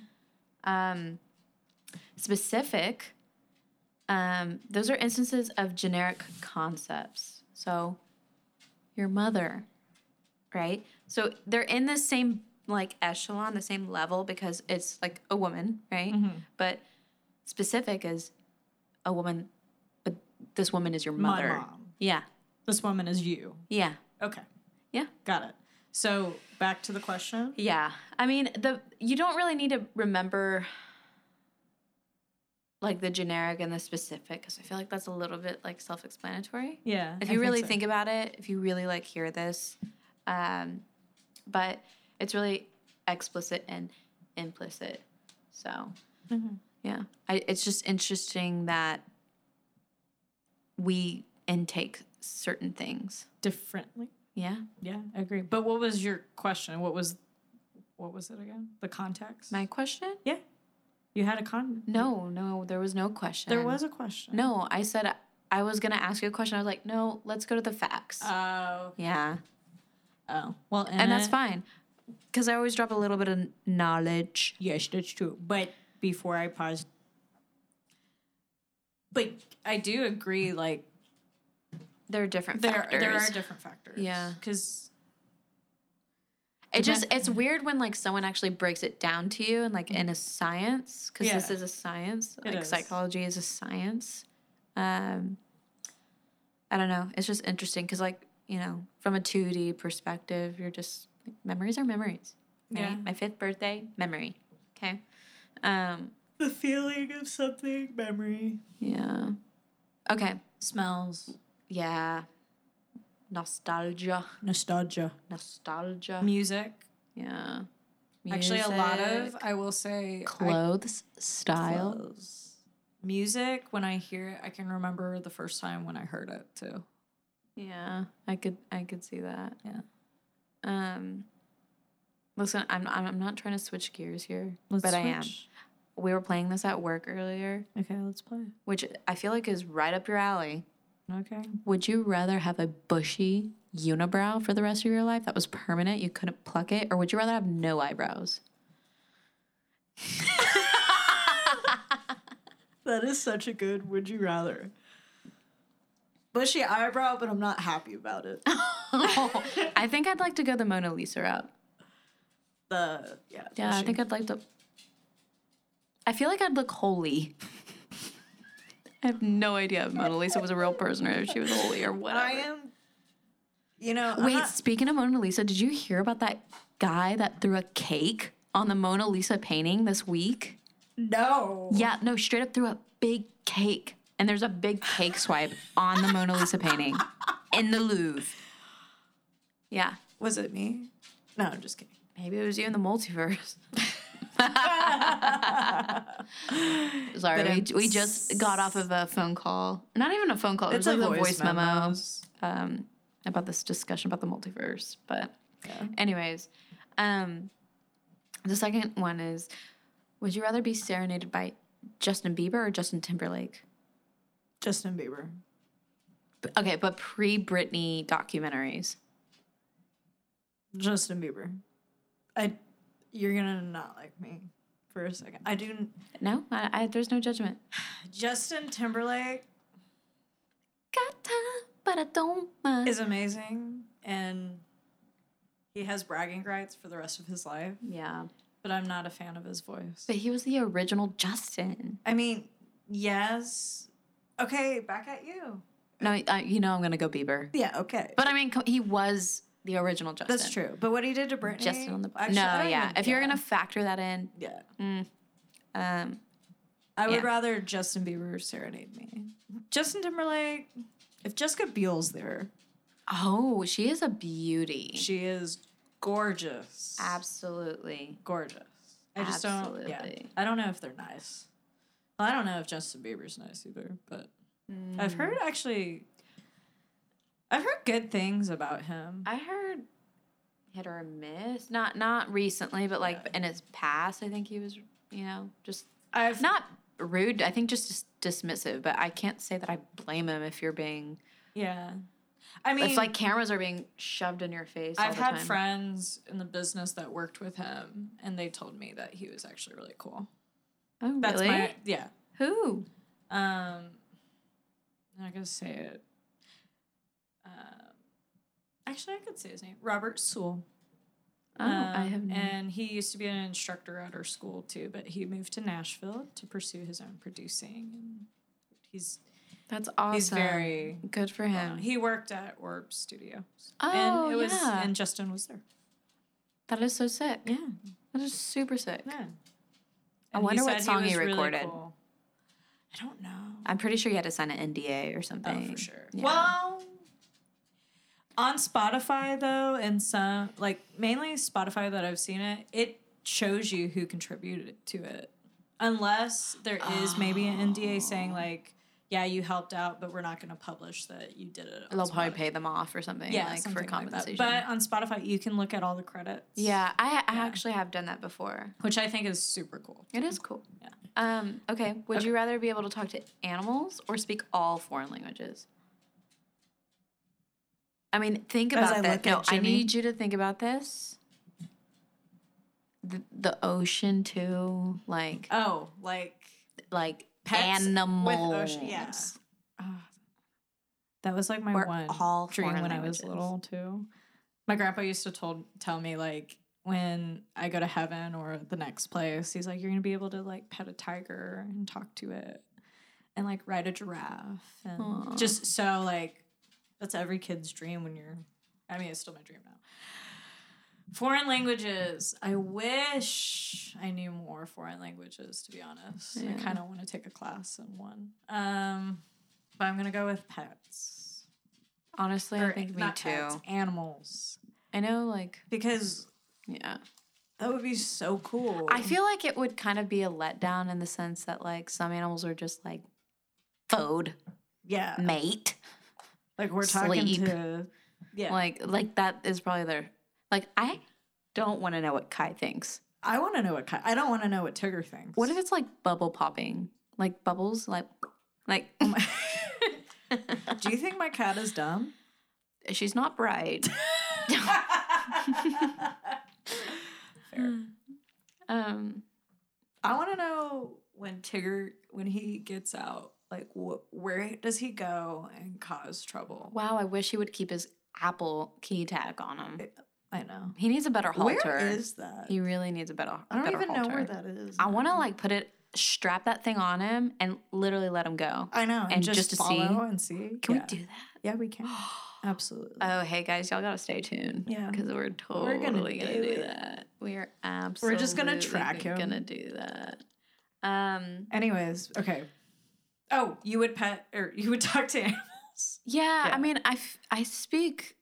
Um, specific, um, those are instances of generic concepts. So, your mother, right? So they're in the same like echelon, the same level because it's like a woman, right? But specific is a woman, but this woman is your My mother. mom. Yeah, This woman is you. yeah, Okay. yeah. Got it. So back to the question. Yeah. I mean, the you don't really need to remember like the generic and the specific because I feel like that's a little bit like self-explanatory. Yeah. If I you really so. think about it, if you really like hear this, um, but it's really explicit and implicit. So, Mm-hmm. yeah, I, it's just interesting that we intake certain things. Differently. Yeah, Yeah, I agree. But what was your question? What was what was it again? The context? my question? yeah. You had a con No, no, there was no question. There was a question. No, I said I was gonna ask you a question. I was like, no, let's go to the facts. Oh. yeah, oh. Well, and that's uh, fine, because I always drop a little bit of knowledge. Yes, that's true. But before I pause, but I do agree. Like There are different there, factors. there are different factors. Yeah. because it just it's weird when like someone actually breaks it down to you and like in a science because this is a science. It like is. psychology is a science. Um, I don't know. It's just interesting because like you know from a two D perspective, you're just memories are memories. Right? Yeah. My fifth birthday memory. Okay. Um. the feeling of something, memory, Yeah. Okay. smells, Yeah. Nostalgia. nostalgia, Nostalgia. music. Yeah. Actually, a lot of I will say I- clothes style. clothes. Music. When I hear it, I can remember the first time when I heard it too. Yeah, I could I could see that. Yeah. Um Listen, I'm I'm I'm not trying to switch gears here, Let's but I am. We were playing this at work earlier, Okay, let's play. which I feel like is right up your alley. Okay. Would you rather have a bushy unibrow for the rest of your life that was permanent, you couldn't pluck it, or would you rather have no eyebrows? That is such a good would you rather. Bushy eyebrow, but I'm not happy about it. I think I'd like to go the Mona Lisa route. The yeah. Yeah, I think I'd like to. I feel like I'd look holy. I have no idea if Mona Lisa was a real person or if she was holy or whatever. I am. You know, Wait, not- speaking of Mona Lisa, did you hear about that guy that threw a cake on the Mona Lisa painting this week? no. Yeah, no, straight up threw a big cake. And there's a big cake swipe on the Mona Lisa painting in the Louvre. Yeah. Was it me? No, I'm just kidding. Maybe it was you in the multiverse. Sorry, we, we just got off of a phone call. Not even a phone call. It It's was like a voice voice memo um, about this discussion about the multiverse. But, Yeah. anyways, um, the second one is: Would you rather be serenaded by Justin Bieber or Justin Timberlake? Justin Bieber. Okay, but pre Britney documentaries. Justin Bieber. I. You're gonna not like me for a second. I do. No, I, I, there's no judgment. Justin Timberlake Got time, but I don't mind. is amazing, and he has bragging rights for the rest of his life. yeah, But I'm not a fan of his voice. but he was the original Justin. I mean, yes. Okay, back at you. No, uh, you know I'm gonna go Bieber. Yeah. Okay. But I mean, he was the original Justin. That's true. But what he did to Britney. Justin on the actually, no, yeah. even- if you're yeah. gonna factor that in, Yeah. um, I would Yeah. rather Justin Bieber serenade me. Justin Timberlake, if Jessica Biel's there, oh, she is a beauty. she is gorgeous. Absolutely. Gorgeous. I just don't. Yeah. I don't know if they're nice. Well, I don't know if Justin Bieber's nice either, but I've Mm. heard actually. I've heard good things about him. I heard hit or miss. Not not recently, but like Yeah. in his past, I think he was, you know, just I've not rude. I think just dis- dismissive. But I can't say that I blame him if you're being yeah. I mean, it's like cameras are being shoved in your face. I've the had time. friends in the business that worked with him, and they told me that he was actually really cool. Oh, That's really? my yeah. Who? Um, I'm not gonna say it. Actually, I could say his name, Robert Sewell. Oh, I Um, have no. And he used to be an instructor at our school too, but he moved to Nashville to pursue his own producing, and he's That's awesome. he's very. good for him. He worked at Orb Studios, oh, and it was yeah. and Justin was there. that is so sick. Yeah, That is super sick. yeah. I wonder what song he really recorded. cool. I don't know. I'm pretty sure he had to sign an NDA or something. Oh, for sure. Yeah. Well, on Spotify though, and some like mainly Spotify that I've seen it, it shows you who contributed to it, unless there is maybe an NDA saying Oh. like, yeah, you helped out, but we're not going to publish that you did it. They'll probably pay them off or something. Yeah, like for something like that. compensation. But on Spotify, you can look at all the credits. yeah, I I Yeah. actually have done that before. which I think is super cool. It is cool. Yeah. Um. Okay. Would Okay. you rather be able to talk to animals or speak all foreign languages? I mean, think about I that. No, I need you to think about this. The, the ocean too, like Oh, like like Pets with ocean- yeah. Ah, that was like my Or one all dream foreign when I was little too. My grandpa used to told tell me like when I go to heaven or the next place, he's like, you're gonna be able to like pet a tiger and talk to it, and like ride a giraffe, and Aw. just so like that's every kid's dream when you're. I mean, it's still my dream now. Foreign languages. I wish I knew more foreign languages. To be honest, I kind of want to take a class in one. Um, but I'm gonna go with pets. Honestly, Or I think me too. pets, animals, I know, like, because yeah. that would be so cool. I feel like it would kind of be a letdown in the sense that like some animals are just like food, yeah, mate. Like we're talking sleep. to yeah. Like like that is probably their like I don't want to know what Kai thinks. I want to know what Kai. I don't want to know what Tigger thinks. What if it's like bubble popping? Like bubbles like like Do you think my cat is dumb? she's not bright. Fair. Um I want to know when Tigger when he gets out, like wh- where does he go and cause trouble? wow, I wish he would keep his Apple key tag on him. I know. He needs a better halter. Where is that? he really needs a better halter. I don't better even know where halter. that is. I want to like put it strap that thing on him and literally let him go. I know, and, and just, just to follow see- and see. Can Yeah. we do that? Yeah, we can. Absolutely. Oh, hey guys, y'all gotta stay tuned. Yeah. because we're totally We're gonna gonna, do do, that. We are absolutely We're just gonna track him. Gonna do that. Um. Anyways, okay. Oh, you would pet or you would talk to animals. Yeah, Yeah. I mean, I f- I speak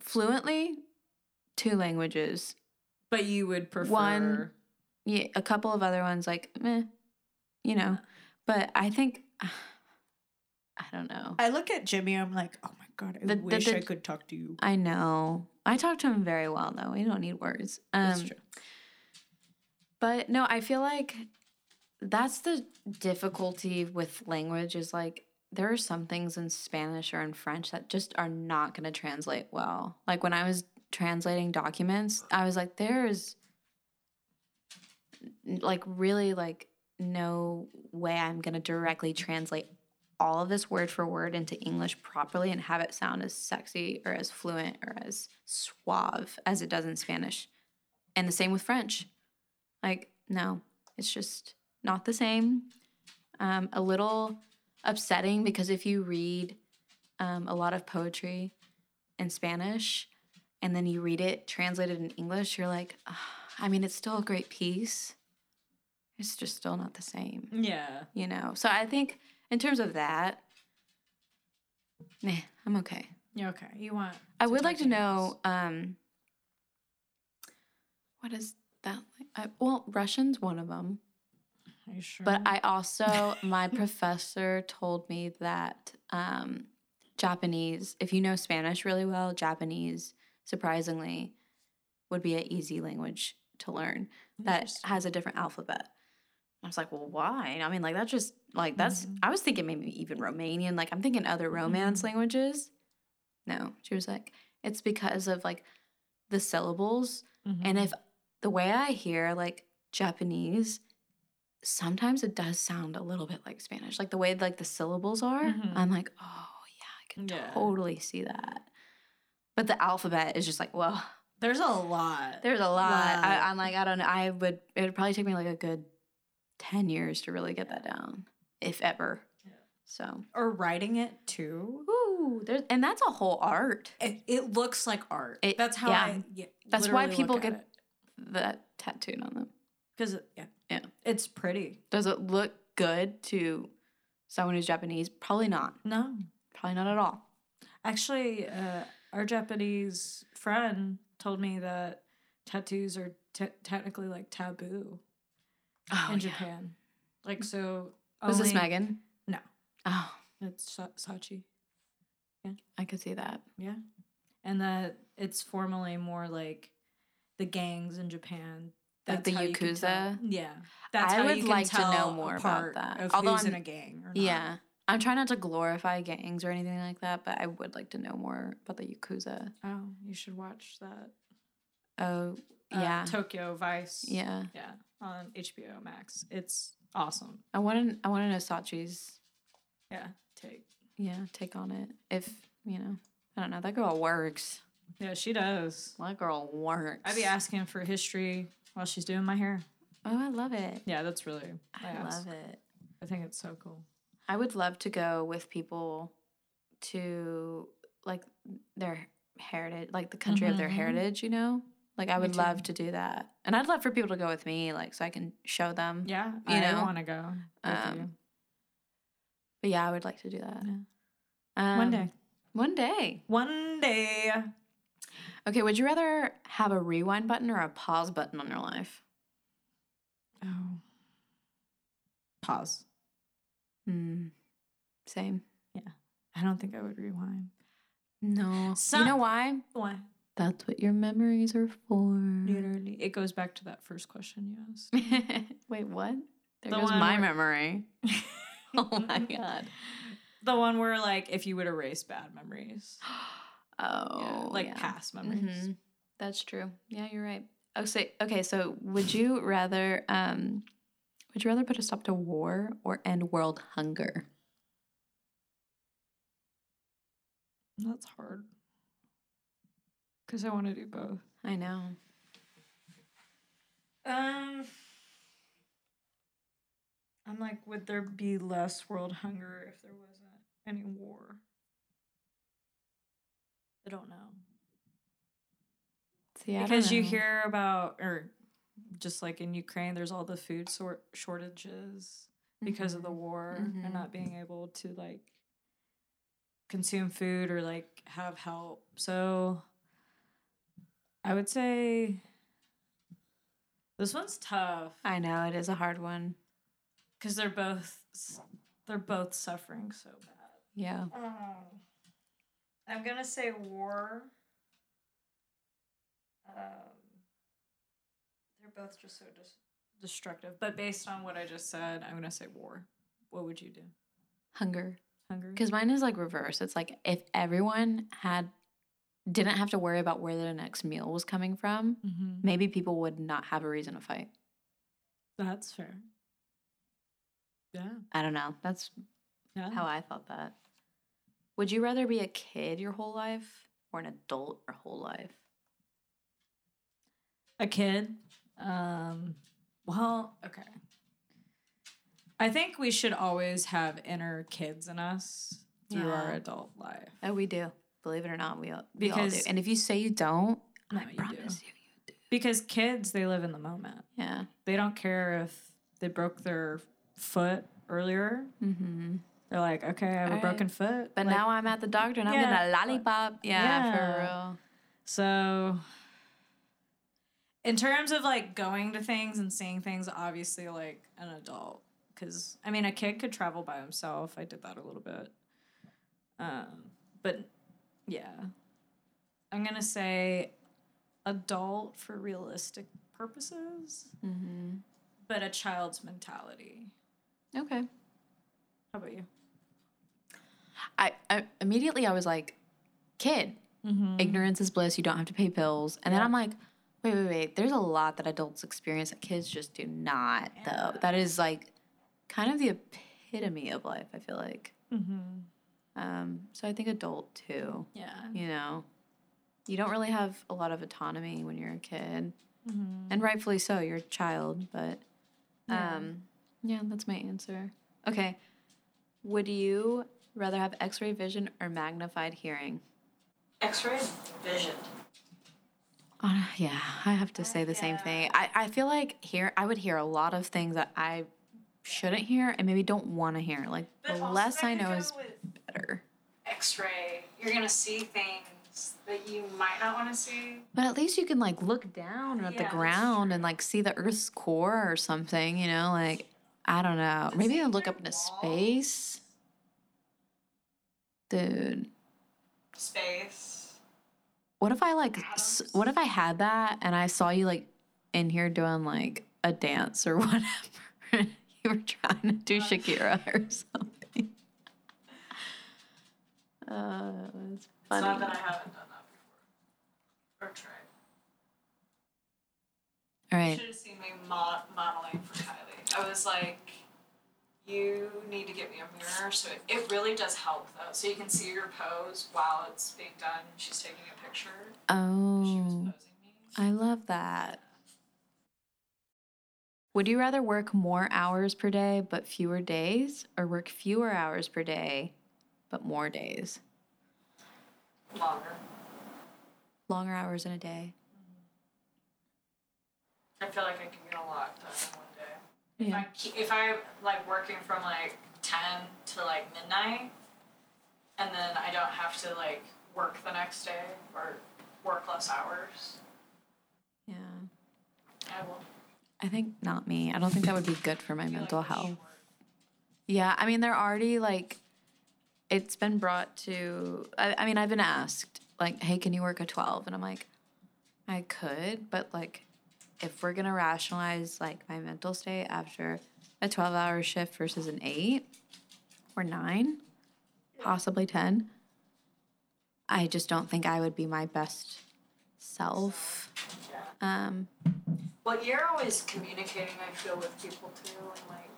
fluently two languages. But you would prefer One- Yeah, a couple of other ones like, meh, you know. But I think I don't know. I look at Jimmy, I'm like, oh my god, I The- the- wish the- I could talk to you. I know. I talk to him very well though. We don't need words. Um, That's true. But no, I feel like that's the difficulty with language is like there are some things in Spanish or in French that just are not going to translate well. Like when I was translating documents, I was like there's like really like no way I'm going to directly translate all of this word for word into English properly and have it sound as sexy or as fluent or as suave as it does in Spanish. And the same with French. Like, no, it's just not the same. Um, a little upsetting because if you read um, a lot of poetry in Spanish and then you read it translated in English, you're like, "Ah, I mean, it's still a great piece. It's just still not the same, Yeah. you know? So I think in terms of that, nah, I'm okay. You're okay. You want I would like to know um, what is that? Like? I, well, Russian's one of them. Sure? But I also, my professor told me that um, Japanese, if you know Spanish really well, Japanese, surprisingly, would be an easy language to learn that has a different alphabet. I was like, well, why? I mean, like, that's just, like, that's, I was thinking maybe even Romanian. Like, I'm thinking other Romance languages. No, she was like, it's because of, like, the syllables. Mhm. And if the way I hear like Japanese, sometimes it does sound a little bit like Spanish. Like the way like the syllables are, Mhm. I'm like, oh yeah, I can Yeah. totally see that. But the alphabet is just like, well, there's a lot. there's a lot. I, Lot. I'm like, I don't know. I would. It would probably take me like a good ten years to really get that down, if ever. Yeah. So, or writing it too. ooh, there's and that's a whole art. It, it looks like art. It- That's how yeah. I. Yeah, That's why people get that tattooed on them. because yeah, Yeah. it's pretty. Does it look good to someone who's Japanese? Probably not. No, Probably not at all. actually, uh, our Japanese friend told me that tattoos are te- technically like taboo Oh, in yeah. Japan. Like so. Was this Megan? No. Oh, It's Sa- Sachi. I could see that. Yeah. And that it's formally more like the gangs in Japan. Like the how you can tell- Yakuza? Yeah. That's I how would you can like to know more about that. Although who's in I'm- a gang or not. Yeah. I'm trying not to glorify gangs or anything like that, but I would like to know more about the Yakuza. Oh, you should watch that. Oh, Uh, yeah. Tokyo Vice. yeah. Yeah. On HBO Max. It's awesome. I want to I want to know Sachi's Yeah. Take. yeah, take on it. If, you know, I don't know, that girl works. Yeah, she does. That girl works. I'd be asking for history while she's doing my hair. Oh, I love it. Yeah, that's really. I ask. love it. I think it's so cool. I would love to go with people to like their heritage, like the country of their Mhm. heritage, you know? Like I would love to do that. And I'd love for people to go with me, like so I can show them. Yeah, You I know, want to go. Um. But yeah, I would like to do that. Yeah. Um, One day. One day. One day. Okay, would you rather have a rewind button or a pause button on your life? Oh. Pause. Hmm. Same. Yeah. I don't think I would rewind. No. Some- you know why? Why? That's what your memories are for. Literally. It goes back to that first question you asked. Wait, what? There The goes one my where- memory. Oh my god. The one where, like, if you would erase bad memories, Oh, yeah, like yeah. past memories. Mhm. That's true. Yeah, you're right. Oh, so, okay, so would you rather um would you rather put a stop to war or end world hunger? That's hard. Because I want to do both. I know. Um, I'm like, would there be less world hunger if there wasn't any war? I don't know. See, I don't because you hear about or just like in Ukraine there's all the food sort shortages because of the war Mhm. and not being able to like consume food or like have help. So I would say this one's tough I know it is a hard one. cuz they're both they're both suffering so bad. Yeah. Um, I'm gonna say war. Um, they're both just so dis- destructive. But based on what I just said, I'm gonna say war. What would you do? Hunger. Hungry? Because mine is like reverse. It's like if everyone had didn't have to worry about where their next meal was coming from, mm-hmm. maybe people would not have a reason to fight. That's fair. Yeah. I don't know. That's Yeah. how I thought that. Would you rather be a kid your whole life or an adult your whole life? a kid. Um, well, okay. I think we should always have inner kids in us through our adult life. Oh, we do. Believe it or not, we, all- we all do. Because- And if you say you don't, No, I you do. promise you, you do. Because kids, they live in the moment. Yeah. They don't care if they broke their foot earlier. Mm-hmm. They're like, okay, I have a Alright. broken foot. But Like, now I'm at the doctor and I'm Yeah, getting a lollipop. Yeah, yeah. for real. so in terms of like going to things and seeing things, obviously like an adult. Because I mean, a kid could travel by himself. I did that a little bit. Um, but yeah, I'm gonna say adult for realistic purposes, Mm-hmm. but a child's mentality. Okay. How about you? I, I immediately I was like, kid, Mm-hmm. ignorance is bliss. You don't have to pay bills. And then I'm like, wait, wait, wait. There's a lot that adults experience that kids just do not, Yeah. though. That is like kind of the epitome of life, I feel like. Mm-hmm. Um, so I think adult too, Yeah. you know. You don't really have a lot of autonomy when you're a kid. Mm-hmm. And rightfully so, you're a child, but Yeah. um yeah, that's my answer. Okay. Would you rather have x-ray vision or magnified hearing? X-ray vision. Uh, yeah, I have to say the same thing. I, I feel like here I would hear a lot of things that I shouldn't hear and maybe don't want to hear. Like the less I know is better. X-ray, you're gonna see things that you might not want to see. But at least you can like look down at Yeah, the ground and like see the Earth's core or something, you know? Like I don't know. Maybe I'd look up into space. Dude, Space. what if I like s- what if I had that and I saw you like in here doing like a dance or whatever? you were trying to do Shakira or something. Uh, it's It's not funny. that I haven't done that before. Or tried. All You should have seen me mo- modeling for Kylie. I was like, you need to get me a mirror. So it, it really does help though. So you can see your pose while it's being done. She's taking a picture. She was Oh, posing me. I love that. Would you rather work more hours per day but fewer days, or work fewer hours per day but more days? Longer. Longer hours in a day. Mm-hmm. I feel like I can get a lot done in one day. If Yeah. I if I like working from like ten to like midnight, and then I don't have to like work the next day or work less hours, Yeah. I will. I think not me. I don't think that would be good for my feel like mental health. short. Yeah, I mean, they're already like, it's been brought to. I, I mean, I've been asked like, "Hey, can you work a 12? And I'm like, I could, but like, if we're gonna rationalize like my mental state after a 12 hour shift versus an eight or nine, possibly 10, I just don't think I would be my best self. Um, Well, you're always communicating. I feel with people too, and like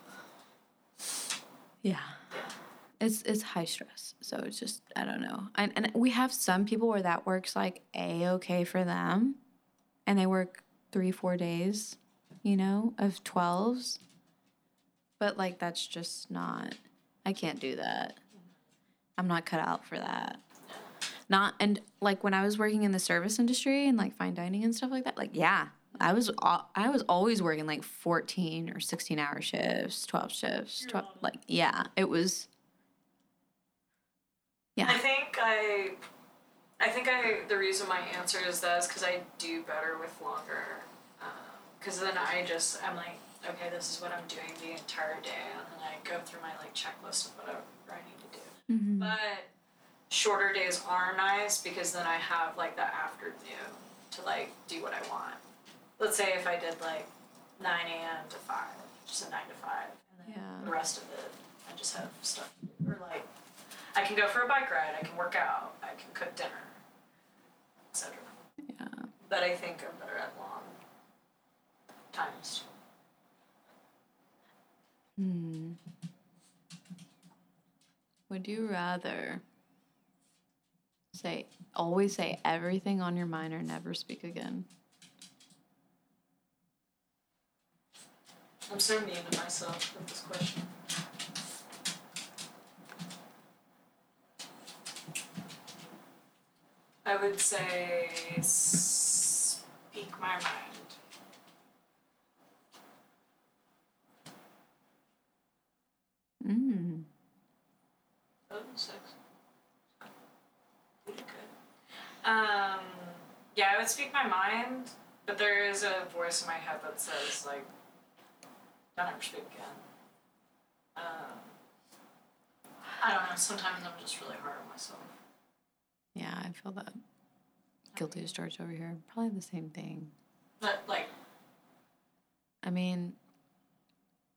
Yeah. Yeah. It's it's high stress. So it's just I don't know. And and we have some people where that works like a okay for them and they work 3 4 days, you know, of 12s. But like that's just not I can't do that. I'm not cut out for that. Not and like when I was working in the service industry and like fine dining and stuff like that. Like yeah, I was I was always working like fourteen or sixteen hour shifts, twelve shifts, twelve. Like yeah, it was. Yeah. I think I, I think I. The reason my answer is that is because I do better with longer. Because then I just I'm like, okay, this is what I'm doing the entire day, and then I go through my like checklist of whatever I need to do. Mm-hmm. But shorter days are nice because then I have like the afternoon to like do what I want. Let's say if I did like nine a.m. to five, just a nine to five, and then Yeah. the rest of it I just have stuff to do. or like I can go for a bike ride, I can work out, I can cook dinner, etc. Yeah. But I think I'm better at long times. Hmm. Would you rather say always say everything on your mind or never speak again? I'm so mean to myself with this question. I would say speak my mind. Mm. Oh, six. You good. Um, yeah, I would speak my mind, but there is a voice in my head that says like, "Don't ever speak again." Um, I don't know. Sometimes I'm just really hard on myself. Yeah, I feel that. Guilty as charged over here. Probably the same thing. But like, I mean,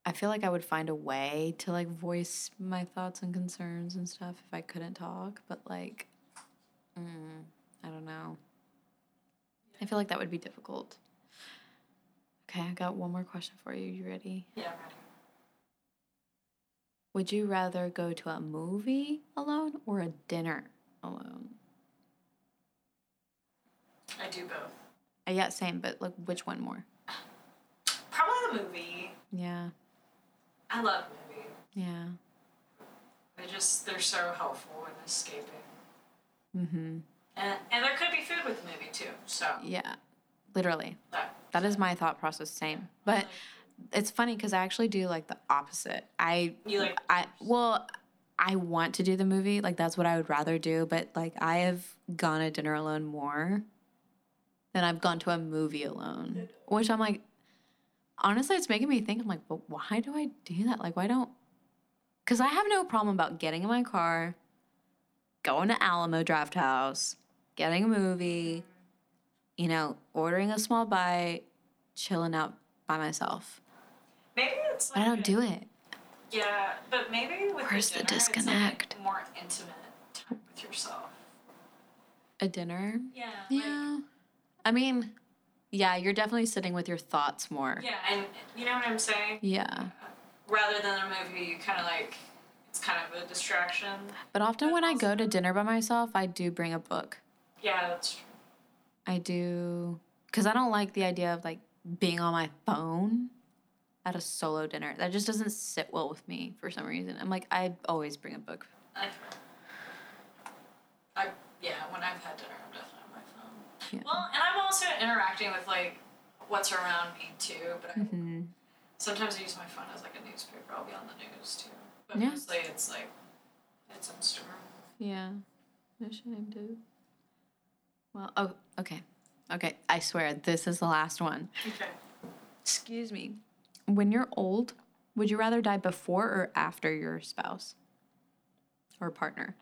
I feel like I would find a way to like voice my thoughts and concerns and stuff if I couldn't talk, but like, mm, I don't know. I feel like that would be difficult. Okay, I got one more question for you. You ready? yeah, I'm ready. Would you rather go to a movie alone or a dinner alone? I do both. Uh, yeah, same, but like which one more? Probably the movie. Yeah, I love movies. yeah. They just they're so helpful in escaping. Mm-hmm. And and there could be food with the movie too. So Yeah, literally. that That is my thought process. Same, but it's funny because I actually do like the opposite. I you like I well, I want to do the movie. Like that's what I would rather do. But like I have gone to dinner alone more than I've gone to a movie alone. Which I'm like, honestly, it's making me think. I'm like, but why do I do that? Like, why don't? Because I have no problem about getting in my car, going to Alamo Drafthouse, getting a movie, you know, ordering a small bite, chilling out by myself. maybe it's like But I don't do it. Yeah, but maybe with Where's the dinner, like, disconnect? more intimate time with yourself. A dinner. Yeah. Yeah. I mean, yeah, you're definitely sitting with your thoughts more. yeah, and you know what I'm saying? Yeah. Rather than a movie, you kind of like it's kind of a distraction. But often when I go to dinner by myself, I do bring a book. Yeah, that's true. I do cuz I don't like the idea of like being on my phone at a solo dinner. That just doesn't sit well with me for some reason. I'm like I always bring a book. I, I yeah, when I've had dinner, I'm definitely on my phone. Yeah. Well, and I'm also interacting with like what's around me too. But I, Mhm. sometimes I use my phone as like a newspaper. I'll be on the news too. But Yeah. mostly it's like it's Instagram. Yeah. No shame, dude. Well, oh, okay. Okay, I swear this is the last one. Okay. Excuse me. When you're old, would you rather die before or after your spouse or partner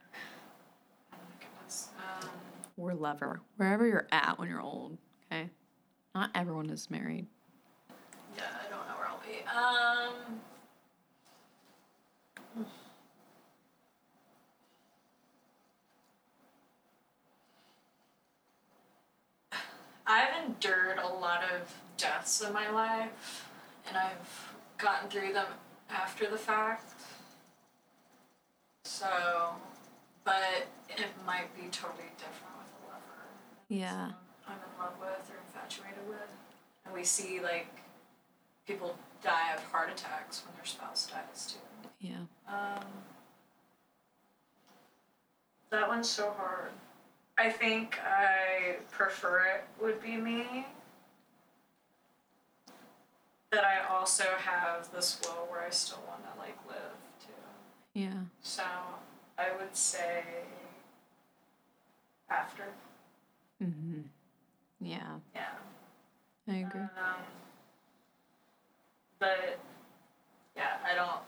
or lover? Wherever you're at when you're old, okay? Not everyone is married. yeah, I don't know where I'll be. Um. I've endured a lot of deaths in my life, and I've gotten through them after the fact. So, but it might be totally different. Yeah. I'm in love with or infatuated with. And we see like people die of heart attacks when their spouse dies too. Yeah. Um, that one's so hard. I think I prefer it would be me. That I also have this will where I still want to like live too. Yeah. So I would say after. Mm-hmm. Yeah, Yeah. I agree. Um, but yeah, I don't.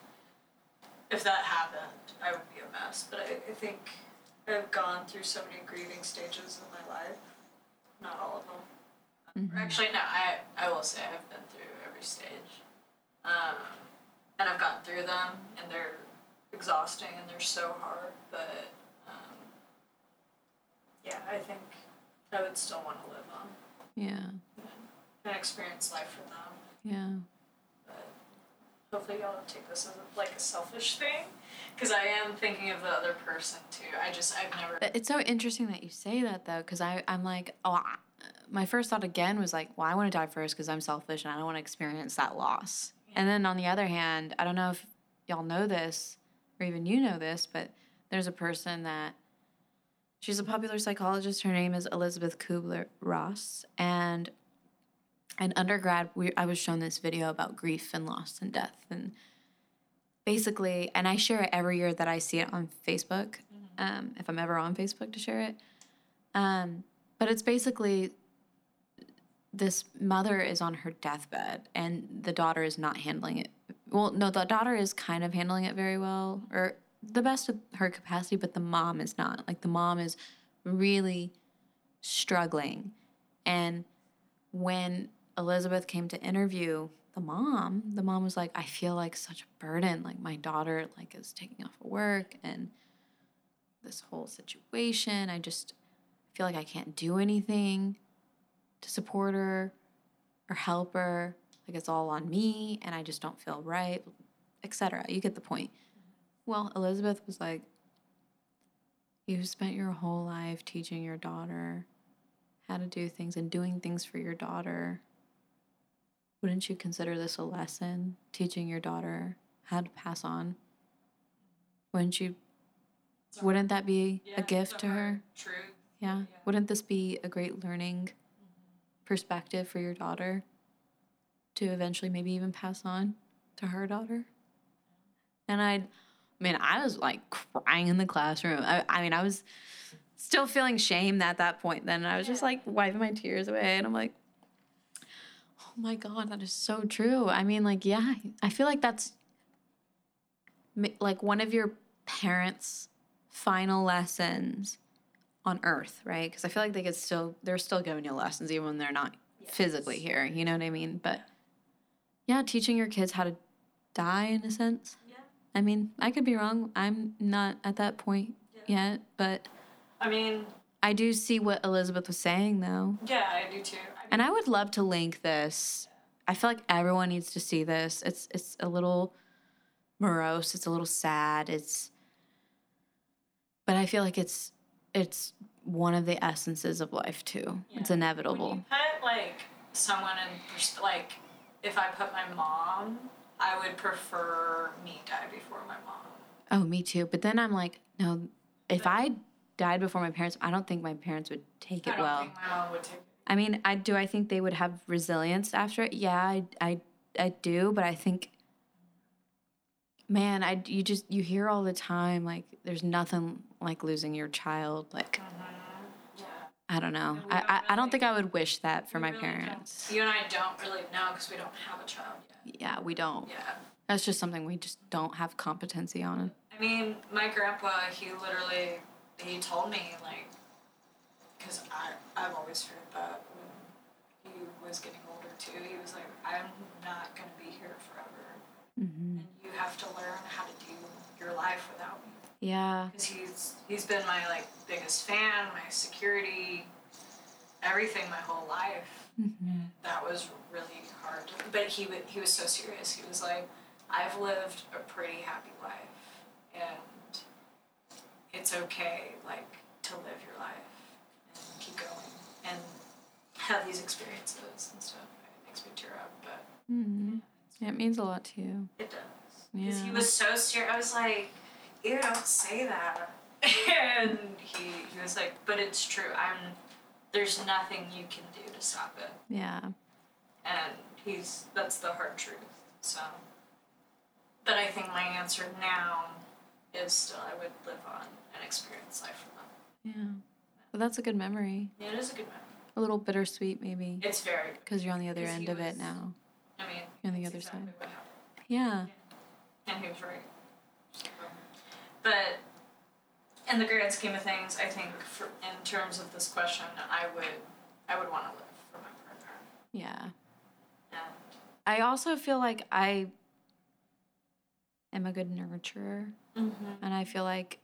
If that happened, I would be a mess. But I, I think I've gone through so many grieving stages in my life. Not all of them. Mhm. Actually, no. I I will say I've been through every stage, um, and I've gotten through them, and they're exhausting and they're so hard. But um, yeah, I think I would still want to live on Yeah, and experience life for them. yeah. But hopefully, y'all don't take this as a, like a selfish thing, because I am thinking of the other person too. I just I've never. It's so interesting that you say that though, because I I'm like, oh, I, my first thought again was like, well, I want to die first because I'm selfish and I don't want to experience that loss. And then on the other hand, I don't know if y'all know this or even you know this, but there's a person that she's a popular psychologist. Her name is Elizabeth Kubler Ross, and in undergrad, we I was shown this video about grief and loss and death and basically, and I share it every year that I see it on Facebook, um, if I'm ever on Facebook to share it. Um, but it's basically this mother is on her deathbed and the daughter is not handling it. Well, no, the daughter is kind of handling it very well or the best of her capacity, but the mom is not. Like the mom is really struggling. And when Elizabeth came to interview the mom, the mom was like, I feel like such a burden. Like my daughter like is taking off of work and this whole situation. I just feel like I can't do anything to support her or help her. Like it's all on me and I just don't feel right, etc. You get the point. Well, Elizabeth was like, "You've spent your whole life teaching your daughter how to do things and doing things for your daughter. Wouldn't you consider this a lesson, teaching your daughter how to pass on? Wouldn't you? Wouldn't that be a gift to her? Truth. Yeah. Yeah. Wouldn't this be a great learning perspective for your daughter to eventually maybe even pass on to her daughter? And I, man, I was like crying in the classroom. I, I mean, I was still feeling shame at that point then. And I was just like wiping my tears away. And I'm like, oh my God, that is so true. I mean, like, yeah, I feel like that's like one of your parents' final lessons on earth, right? Because I feel like they could still, they're still giving you lessons even when they're not physically here. You know what I mean? But yeah, teaching your kids how to die in a sense. Yeah. I mean, I could be wrong. I'm not at that point Yeah. yet, but I mean, I do see what Elizabeth was saying though. yeah, I do too. I mean, And I would love to link this. I feel like everyone needs to see this. It's it's a little morose, it's a little sad. It's but I feel like it's it's one of the essences of life too. It's inevitable. When you put like someone in pers- like, if I put my mom, I would prefer me die before my mom. Oh, me too. But then I'm like, no, if I died before my parents, I don't think my parents would take I it don't well. think my mom would take. I mean, I do. I think they would have resilience after it. Yeah, I, I, I do. But I think, man, I you just you hear all the time like there's nothing like losing your child. Like Yeah. I don't know. I, don't I, I don't think I would wish that for We my really don't- parents. You and I don't really know because we don't have a child yet. Yeah, we don't. Yeah. That's just something we just don't have competency on. I mean, my grandpa, he literally, he told me, like, because I've always heard that when he was getting older too. He was like, I'm not going to be here forever. hmm And you have to learn how to do your life without me. Yeah. He's, he's been my, like, biggest fan, my security, everything my whole life. hmm That was really hard. But he, wa- he was so serious. He was like, I've lived a pretty happy life. And it's okay, like, to live your life and keep going and have these experiences and stuff. It makes me tear up, but hmm Yeah, it means a lot to you. it does. Because he was so serious. I was like, ew, don't say that. and he he was like, "But it's true. I'm there's nothing you can do to stop it." Yeah. And he's that's the hard truth. So, but I think my answer now is still I would live on and experience life from them. Yeah. But that's a good memory. Yeah, it is a good memory. A little bittersweet, maybe, It's very. because you're on the other he end of it now. I mean, You're on the other exactly side. What happened. Yeah. and he was right. But in the grand scheme of things, I think for in terms of this question, I would I would want to live for my partner. Yeah. And I also feel like I am a good nurturer. Mm-hmm. And I feel like,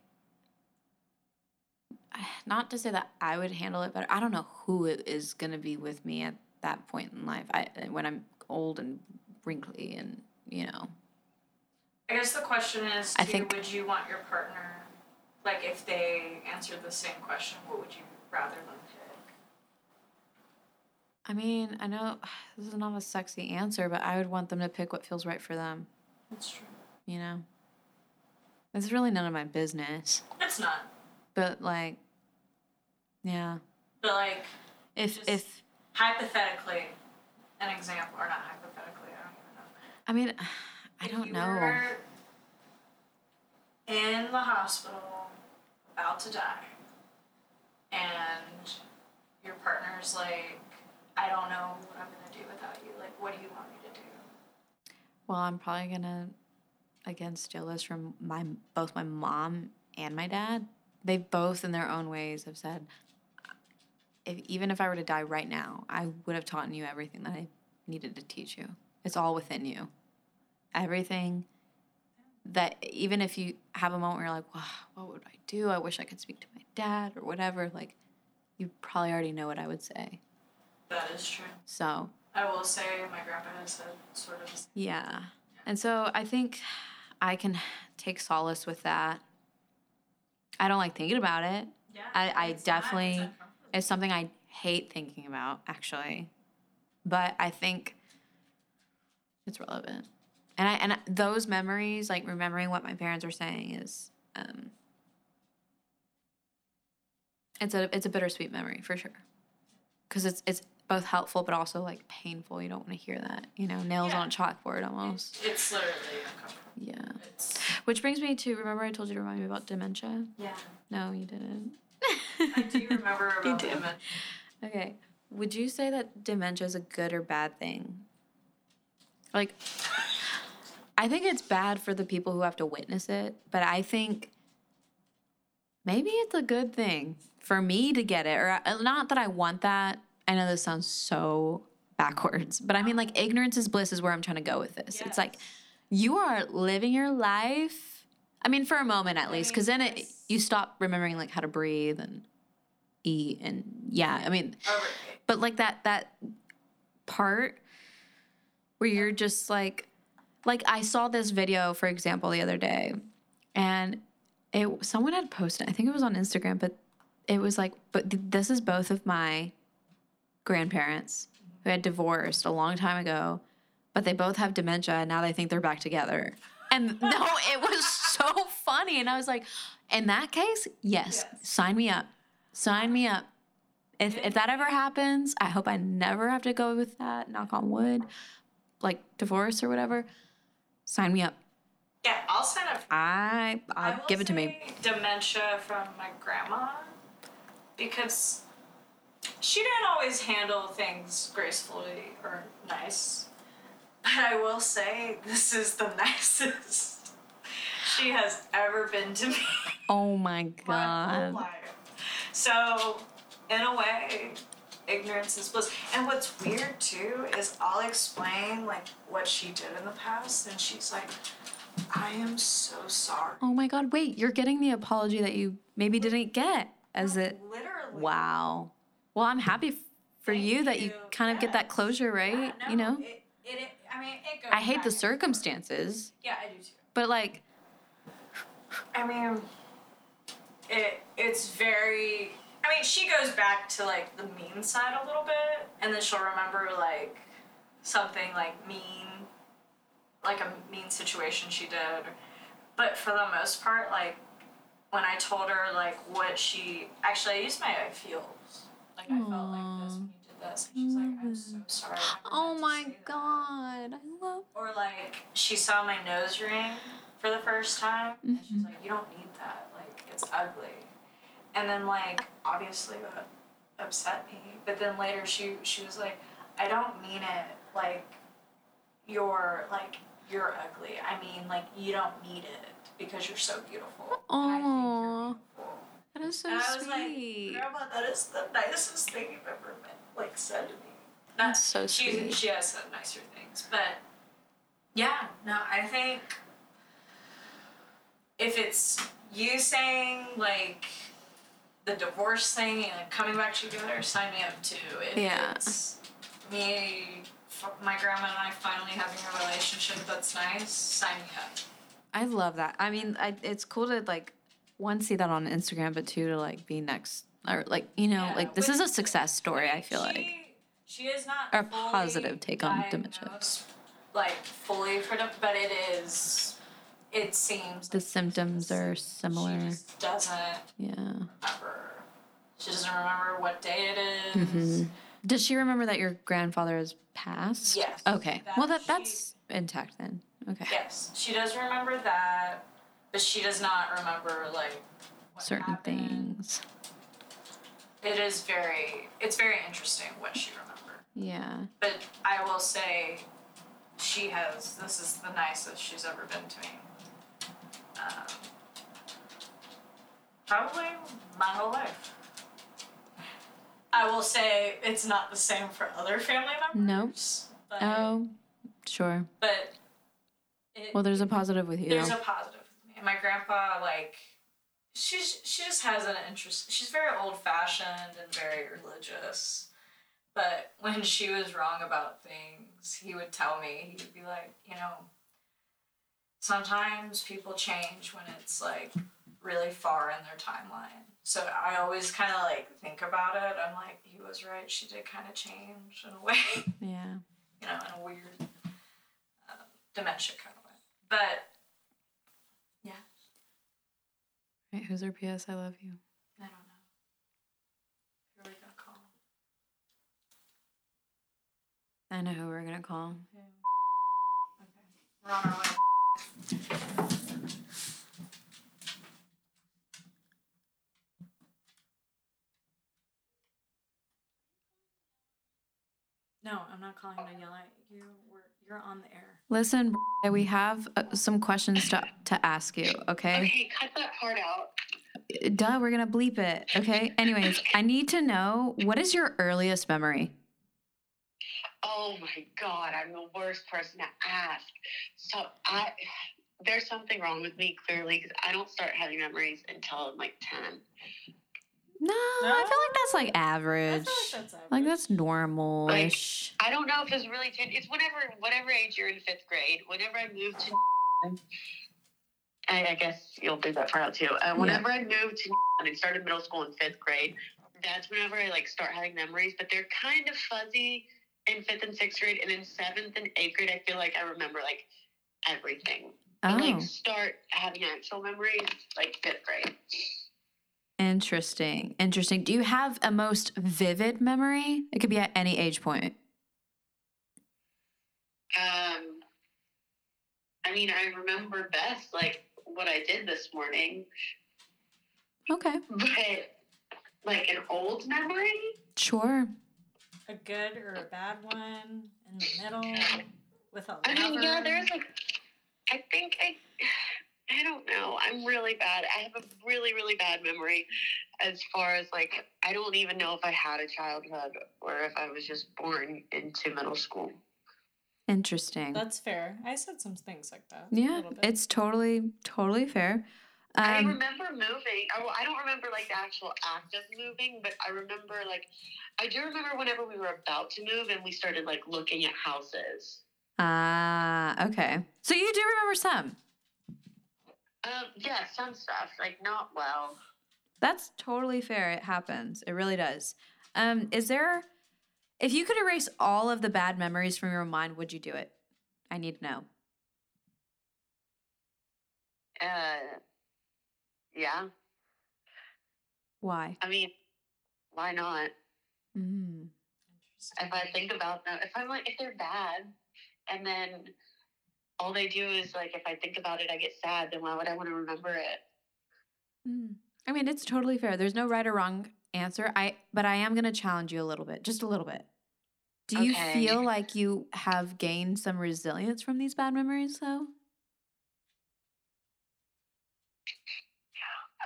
not to say that I would handle it better. I don't know who is going to be with me at that point in life. I when I'm old and wrinkly and you know. Guess the question is, I think- would you want your partner, like if they answered the same question, what would you rather them pick? I mean, I know this is not a sexy answer, but I would want them to pick what feels right for them. That's true. You know. It's really none of my business, It's not, but like, yeah. but like If if hypothetically, an example, or not hypothetically, I don't even know. I mean, I If don't know. In the hospital, about to die, and your partner's like, I don't know what I'm gonna do without you. Like, what do you want me to do? Well, I'm probably gonna again steal this from my both my mom and my dad. They both, in their own ways, have said, if even if I were to die right now, I would have taught you everything that I needed to teach you. It's all within you. Everything that even if you have a moment where you're like, wow, what would I do? I wish I could speak to my dad or whatever. Like, you probably already know what I would say. That is true. So I will say my grandpa has said sort of. Yeah. And so I think I can take solace with that. I don't like thinking about it. Yeah. I, I it's not- it's definitely, it's something I hate thinking about, actually. But I think it's relevant. And I and those memories, like remembering what my parents were saying, is um, it's a it's a bittersweet memory for sure. Because it's it's both helpful but also like painful. You don't want to hear that, you know, nails Yeah. on a chalkboard almost. It's literally uncomfortable. Yeah. It's Which brings me to remember I told you to remind me about dementia. yeah. No, you didn't. I do remember You about do. him. and- Okay. Would you say that dementia is a good or bad thing? Like, I think it's bad for the people who have to witness it, but I think maybe it's a good thing for me to get it. Or uh, not that I want that. I know this sounds so backwards, but I mean, like, ignorance is bliss is where I'm trying to go with this. It's like you are living your life. I mean, for a moment at least, because then it, you stop remembering like how to breathe and eat and yeah. I mean, but like that that part where you're just like like I saw this video for example the other day and it someone had posted I think it was on Instagram but it was like but th- this is both of my grandparents who had divorced a long time ago but they both have dementia and now they think they're back together and no it was so funny and I was like in that case yes, Yes. sign me up sign me up if, if that ever happens, I hope I never have to go with that. Knock on wood, like divorce or whatever. Sign me up. Yeah, I'll sign up. I I I'll give it to me. Dementia from my grandma, because she didn't always handle things gracefully or nice. But I will say this is the nicest she has ever been to me Oh my my god. life. So, in a way, ignorance is bliss. And what's weird too is I'll explain like what she did in the past, and she's like, "I am so sorry." Oh my god. Wait, you're getting the apology that you maybe didn't get as it. Literally. Wow. Well, I'm happy for Thank you that you you. kind of get that closure, right? Yeah, you know. It, it, it, I mean, it goes. I hate the circumstances, Yeah, I do too. but like, I mean, it it's very. I mean, she goes back to like the mean side a little bit, and then she'll remember like something like mean, like a mean situation she did. But for the most part, like when I told her like what she actually I used my I feels. Like I felt like this when you did this. And she's like, I'm so mm-hmm. sorry. Oh my say that." god. I love Or like she saw my nose ring for the first time and she's mm-hmm. like, You don't need that. Like it's ugly. And then like obviously that upset me. But then later she she was like, I don't mean it like you're like you're ugly. I mean like you don't need it because you're so beautiful. And I think Aw. you're beautiful. That is so And I was sweet. like, Grandma, that is the nicest thing you've ever meant, like said to me. That's so she, sweet. She has said nicer things, but yeah, no, I think if it's you saying like the divorce thing and coming back together, sign me up too. If Yeah. it's me, my grandma and I finally having a relationship that's nice, sign me up. I love that. I mean, I, it's cool to like one see that on Instagram, but two to like be next or like you know Yeah, like this is a success story. I feel she, like she is not Or a positive take on dementia. Like fully for dem- but it is. It seems the like symptoms are similar. She just doesn't Yeah. remember. She doesn't remember what day it is. Mhm. Does she remember that your grandfather has passed? Yes, Okay. that well, that she- that's intact then. Okay. Yes, she does remember that, but she does not remember like Certain happened. things. It is very. It's very interesting what she remembered. Yeah. But I will say, she has. This is the nicest she's ever been to me. Probably my whole life. I will say it's not the same for other family members. But, Oh, sure. But. It, Well, there's a positive with you. there's a positive with me. And my grandpa, like, she's she just has an interest. She's very old fashioned and very religious. But when she was wrong about things, he would tell me. He would be like, you know, sometimes people change when it's like really far in their timeline. So I always kind of like think about it. I'm like, he was right. She did kind of change in a way yeah. you know, in a weird um, dementia kind of way. But yeah, Right. Who's our PS? I love you. I don't know. Who are we gonna call? I know who we're gonna call. Who? Okay, we're on our way. No, I'm not calling to yell at you. We're, you're on the air. Listen, we have uh, some questions to to ask you. Okay. Okay, cut that part out. Duh, we're gonna bleep it. Okay. Anyways, I need to know what is your earliest memory? Oh my god, I'm the worst person to ask. So I, there's something wrong with me clearly because I don't start having memories until I'm like ten. No, I feel like that's like average. that's Like that's normal-ish. I don't know if it's really ten. It's whatever, whatever age you're in fifth grade. Whenever I moved to, I, I guess you'll do that part out too. Uh, whenever I moved to and started middle school in fifth grade, that's whenever I like start having memories. But they're kind of fuzzy in fifth and sixth grade, and in seventh and eighth grade, I feel like I remember like everything. But, Oh, like start having actual memories like fifth grade. interesting. Interesting. Do you have a most vivid memory? It could be at any age point. Um, I mean, I remember best like what I did this morning, Okay. but like an old memory. Sure. A good or a bad one in the middle with a I mean, yeah, there's like, I think I, I don't know. I'm really bad. I have a really, really bad memory as far as like, I don't even know if I had a childhood or if I was just born into middle school. Interesting. That's fair. I said some things like that. yeah, it's totally totally fair. I Um, remember moving. I, well, I don't remember like the actual act of moving, but I remember like I do remember whenever we were about to move and we started like looking at houses. Ah, okay. So you do remember some. Um, yeah, some stuff like not well. That's totally fair. It happens. It really does. Um, is there, if you could erase all of the bad memories from your mind, would you do it? I need to know. Uh, yeah, Why? I mean, why not? Mm. If I think about them, if I'm like, if they're bad, and then all they do is like, if I think about it, I get sad. Then why would I want to remember it? Mm. I mean, it's totally fair. There's no right or wrong answer. I but I am going to challenge you a little bit, just a little bit. Do you feel like you have gained some resilience from these bad memories though?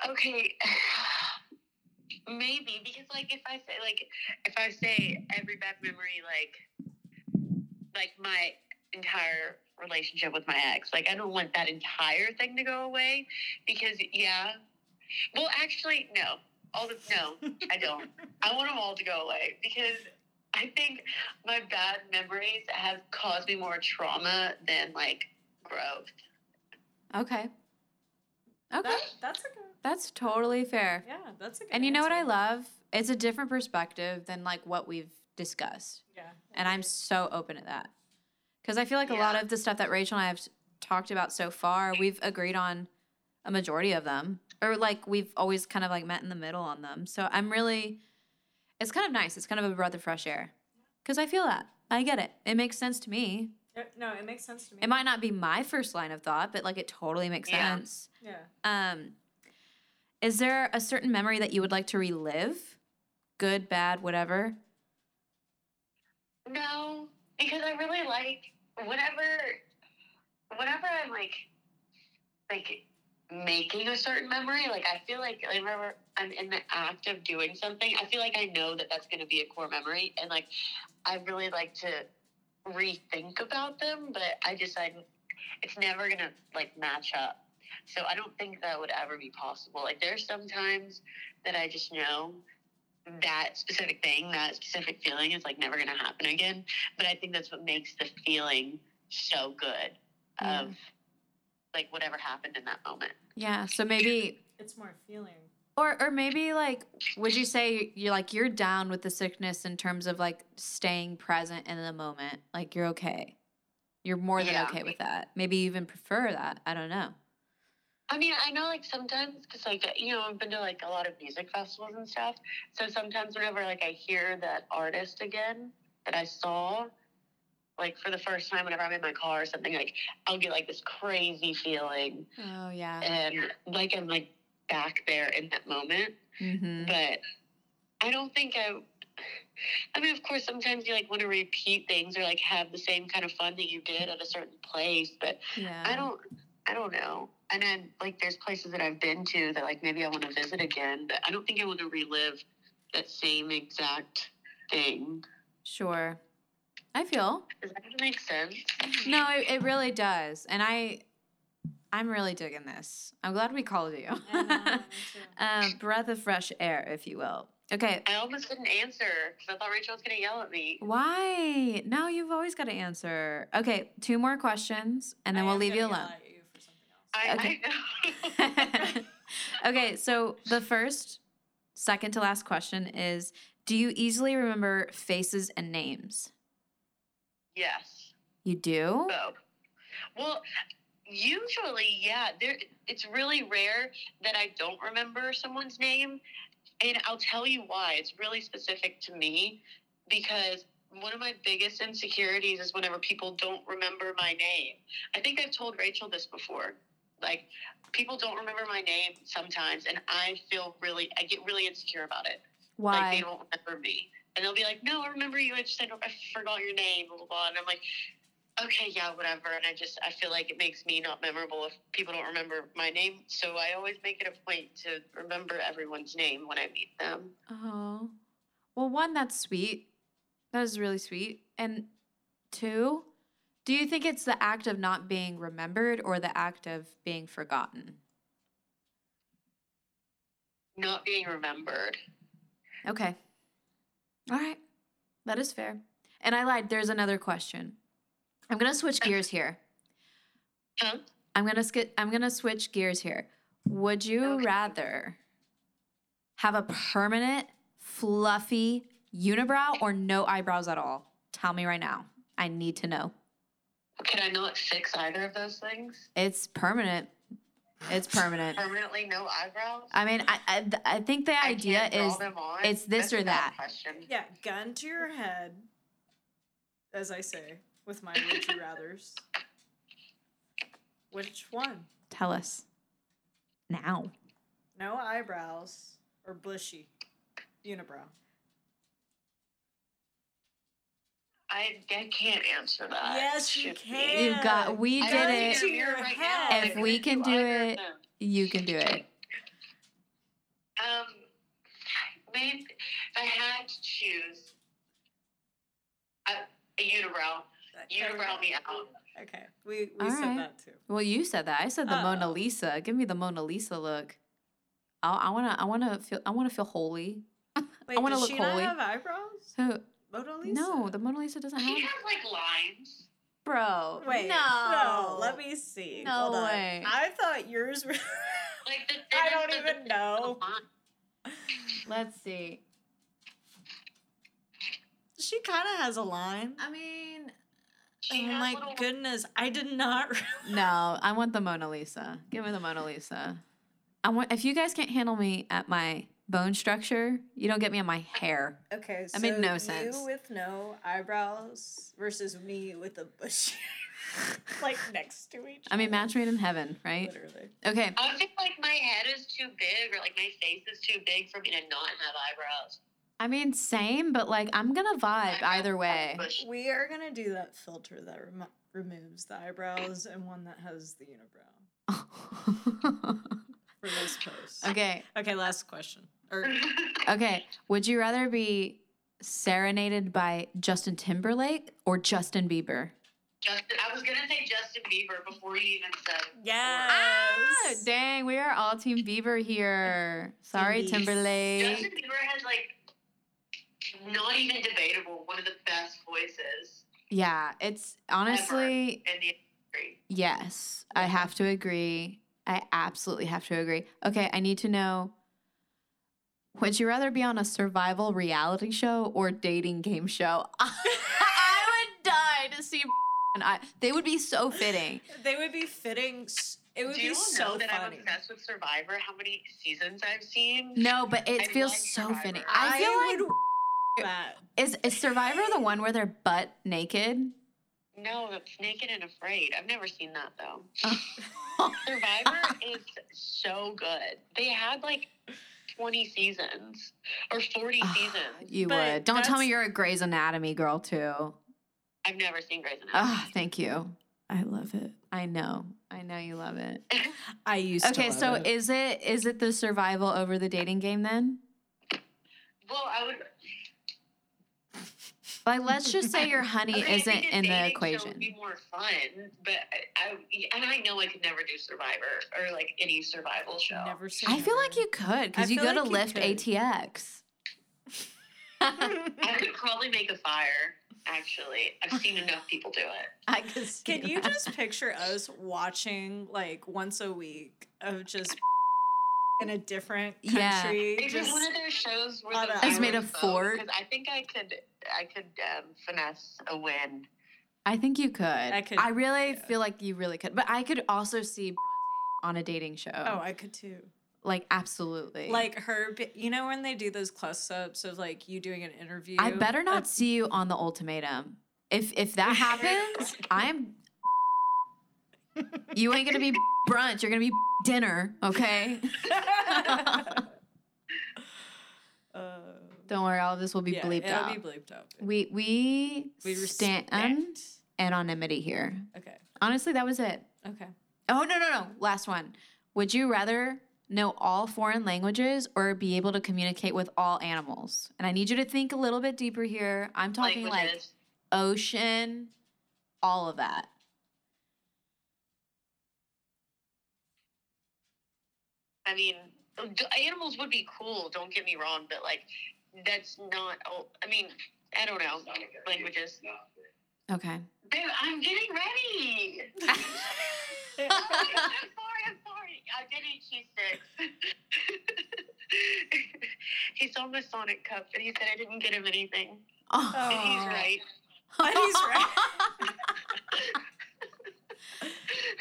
Okay. Maybe because like if I say like if I say every bad memory like like my entire relationship with my ex like I don't want that entire thing to go away because yeah well actually no all the no I don't I want them all to go away because I think my bad memories have caused me more trauma than like growth Okay. Okay. That, that's a good. That's totally fair. Yeah, that's a good. And you know what I love? It's a different perspective than like what we've discussed. Yeah. And I'm so open to that. Because I feel like a lot of the stuff that Rachel and I have talked about so far, we've agreed on a majority of them. Or like we've always kind of like met in the middle on them. So I'm really, it's kind of nice. It's kind of a breath of fresh air. Because I feel that. I get it. It makes sense to me. Yeah, no, it makes sense to me. It might not be my first line of thought, but like it totally makes Yeah. sense. Yeah. Um, is there a certain memory that you would like to relive? Good, bad, whatever. No, because I really like whenever whenever I'm like like making a certain memory, like I feel like whenever I'm in the act of doing something, I feel like I know that that's going to be a core memory, and like I really like to rethink about them, but I just I it's never gonna like match up. So I don't think that would ever be possible. Like there's sometimes that I just know that specific thing, that specific feeling is like never gonna happen again. But I think that's what makes the feeling so good Yeah. of like whatever happened in that moment. Yeah. So maybe It's more feeling. Or or maybe like would you say you're like you're down with the sickness in terms of like staying present in the moment? Like you're okay. You're more than Yeah. okay with that. Maybe you even prefer that. I don't know. I mean, I know like sometimes because like you know I've been to like a lot of music festivals and stuff. So sometimes whenever like I hear that artist again that I saw, like for the first time, whenever I'm in my car or something, like I'll get like this crazy feeling, Oh yeah. and like I'm like back there in that moment. Mm-hmm. But I don't think I. I mean, of course, sometimes you like want to repeat things or like have the same kind of fun that you did at a certain place, but Yeah. I don't I don't know. And then like there's places that I've been to that like maybe I want to visit again, but I don't think I want to relive that same exact thing. Sure. I feel. Does that make sense? No, it, it really does. And I I'm really digging this. I'm glad we called you. I know, um, breath of fresh air, if you will. Okay. I almost didn't answer because I thought Rachel was gonna yell at me. Why? No, you've always got to answer. Okay, two more questions and then I we'll leave you gonna alone. Yell at you for something else. I, I know. okay, so the first, second to last question is Do you easily remember faces and names? yes. You do? So, well, usually, yeah. There, it's really rare that I don't remember someone's name, and I'll tell you why. It's really specific to me because one of my biggest insecurities is whenever people don't remember my name. I think I've told Rachel this before. Like, people don't remember my name sometimes, and I feel really, I get really insecure about it. Like, they don't remember me. And they'll be like, no, I remember you. I just, I, I forgot your name, blah, blah, blah. And I'm like, okay, yeah, whatever. And I just, I feel like it makes me not memorable if people don't remember my name. So I always make it a point to remember everyone's name when I meet them. Oh. Well, one, that's sweet. That is really sweet. And two, do you think it's the act of not being remembered or the act of being forgotten? Not being remembered. Okay. All right. That is fair. And I lied. There's another question. I'm going to switch gears here. Huh? I'm going to skip I'm going to switch gears here. Would you Okay. rather have a permanent fluffy unibrow or no eyebrows at all? Tell me right now. I need to know. Can I not fix either of those things? It's permanent. It's permanent. Permanently no eyebrows. I mean, I I, I think the I idea can't draw is them on? it's this That's or that. Question. Yeah, gun to your head, as I say with my would you rather's. Which one? tell us now. No eyebrows or bushy unibrow. I, I can't answer that. Yes, you Shoot. can. You've got. We I did it. even To know your right head. now. If we can do it- them. You can do it. Um, maybe if I had to choose a, a unibrow, unibrow me out. Okay, we, we All said right. that too. Well, you said that. I said the Mona Oh. Lisa. Give me the Mona Lisa look. I, I wanna. I wanna feel. I wanna feel holy. Wait, wanna does look she holy. not have eyebrows? Who? Mona Lisa. No, the Mona Lisa doesn't have. She has like lines. Bro. Wait, No. no. Let me see. No Hold on. way. I thought yours were. Like the I don't the even know. Let's see. She kind of has a line. I mean, She oh my little- goodness, I did not. Realize. no. I want the Mona Lisa. Give me the Mona Lisa. I want. If you guys can't handle me at my bone structure, you don't get me on my hair. Okay, so made no sense. You with no eyebrows versus me with a bush, like next to each. I mean, match made in heaven, right? Literally. Okay. I feel like my head is too big, or like my face is too big for me to not have eyebrows. I mean, same, but like I'm gonna vibe I either way. We are gonna do that filter that remo- removes the eyebrows and one that has the unibrow for this post. okay. Okay, last question. Or Okay. Would you rather be serenaded by Justin Timberlake or Justin Bieber? Justin, I was gonna say Justin Bieber before you even said. yes. Ah, dang, we are all Team Bieber here. Sorry, Timbies. Timberlake. Justin Bieber has like not even debatable one of the best voices Yeah, it's honestly in the industry. yes. I have to agree. I absolutely have to agree. Okay, I need to know. Would you rather be on a survival reality show or dating game show? I would die to see. And I, they would be so fitting. They would be fitting. It would Do be you so know that I'm obsessed with Survivor? How many seasons I've seen? No, but it I feels like so Survivor. fitting. I feel like would that. is is Survivor the one where they're butt naked? No, it's Naked and Afraid. I've never seen that though. Survivor is so good. They had like 20 seasons or 40 Ah, seasons. you But would. Don't tell me you're a Grey's Anatomy girl too. I've never seen Grey's Anatomy. Ah, thank you. I love it. I know. I know you love it. I used to Okay, so love it. is it is it the survival over the dating game then? well, I would. Like, let's just say your I honey mean, isn't in the dating show equation. Would be more fun, but I, I and I know I could never do Survivor or like any survival show. never say I feel like you could because you go to like you Lift could. ATX. I could probably make a fire. Actually, I've seen enough people do it. I could. see Can you that. just picture us watching like once a week of just in a different Yeah. country? Maybe just- one of their shows where on the a- It's made of viewers vote, fort. 'cause I think I could, I could um, finesse a win. I think you could. I I could- I really yeah. feel like you really could. But I could also see on a dating show. oh, I could too. like absolutely. Like her, you know when they do those close ups of like you doing an interview. I better not see you on the ultimatum. If if that happens, I'm. You ain't gonna be brunch. You're gonna be dinner. Okay. Don't worry. All of this will be yeah, bleeped it'll out. be bleeped out. we we We stand respect. anonymity here. Okay. Honestly, that was it. Okay. Oh no no no! Last one. Would you rather know all foreign languages or be able to communicate with all animals? And I need you to think a little bit deeper here. I'm talking like ocean, all of that. I mean, animals would be cool. Don't get me wrong, but like, that's not. Oh, I mean, I don't know languages. Okay. Babe, I'm getting ready. I'm sorry. I'm sorry. I did eat cheese sticks. he saw my Sonic cup and he said I didn't get him anything. Oh. And he's Aw. right. He's right.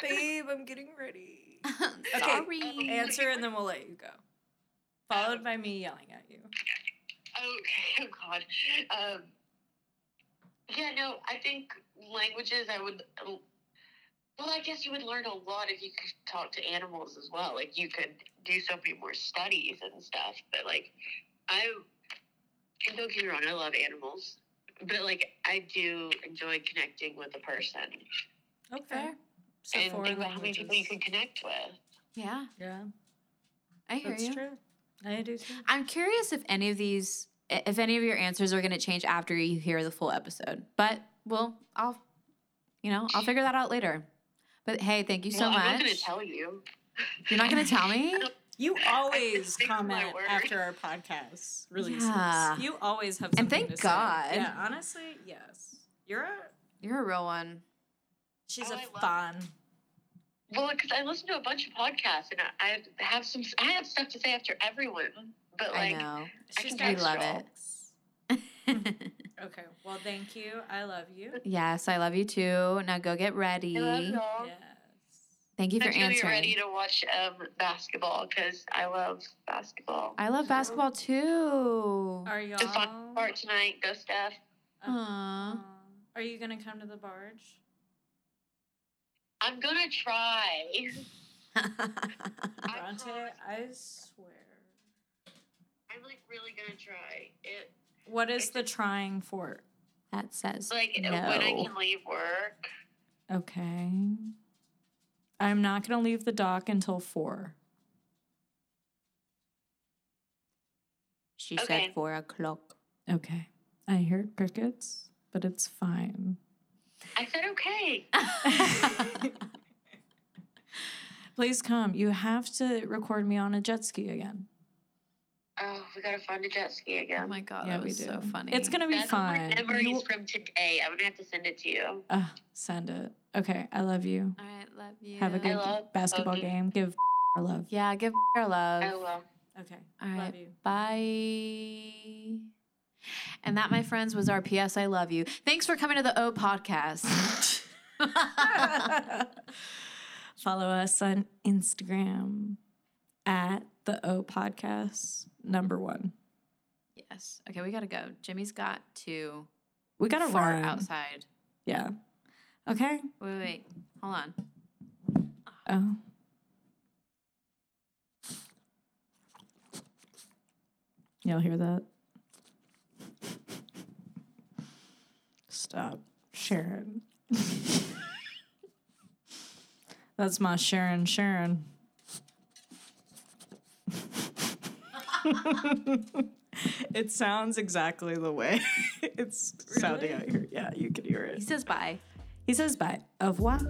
Babe, I'm getting ready. Okay, Sorry. Answer and then we'll let you go. Followed by me yelling at you. Okay, oh God. Um, yeah, no, I think languages I would. Well, I guess you would learn a lot if you could talk to animals as well. Like you could do so many more studies and stuff. But like, I and don't get me wrong, I love animals, but like I do enjoy connecting with a person Okay. So and think about how many people you can connect with. Yeah, Yeah, I hear that's you. true. I do too. I'm curious if any of these, if any of your answers are going to change after you hear the full episode. But well, I'll, you know, I'll figure that out later. But hey, thank you so well, much. I'm not going to tell you. You're not going to tell me? You always Stick to my comment after our podcast releases. Yeah. You always have And something thank to God. Say. Yeah, honestly, yes. You're a You're a real one. she's Oh, a I love- fun. Well, because I listen to a bunch of podcasts and I, I have some, I have stuff to say after everyone. But I like, know. I She's can We got love it. Okay. Well, thank you. I love you. yes, I love you too. Now go get ready. I love y'all. Yes. Thank you for I'm gonna be answering. ready to watch um, basketball because I love basketball. I love So, basketball too. Are y'all? The fun part tonight, go Steph. Aw. Uh, Are you gonna come to the barge? I'm gonna try. I Bronte. I swear. I'm like really gonna try it. What is the trying for? that says Like no. when I can leave work. Okay. I'm not gonna leave the dock until four. She Okay. said four o'clock. Okay. I heard crickets, but it's fine. I said okay. Please come. You have to record me on a jet ski again. Oh, we gotta find a jet ski again. Oh my god, yeah, that we was do. so funny. It's gonna be That's fun. memories You- from today. I'm gonna have to send it to you. uh, send it. Okay. I love you. All right, love you. Have a good basketball Bogey. game. Give our love. Yeah, give her love. I will. Okay. All right. Love you. Bye. And that, my friends, was our PS I Love You. Thanks for coming to the O podcast. Follow us on Instagram at the O Podcast number one. yes. Okay, we got to go. Jimmy's got to We gotta fart run outside. Yeah. Okay. Wait, wait, wait. Hold on. Oh. Y'all hear that? Stop, Sharon. That's my Sharon Sharon. it sounds exactly the way it's sounding out here. Yeah, you can hear it. He says bye. He says bye. Au revoir.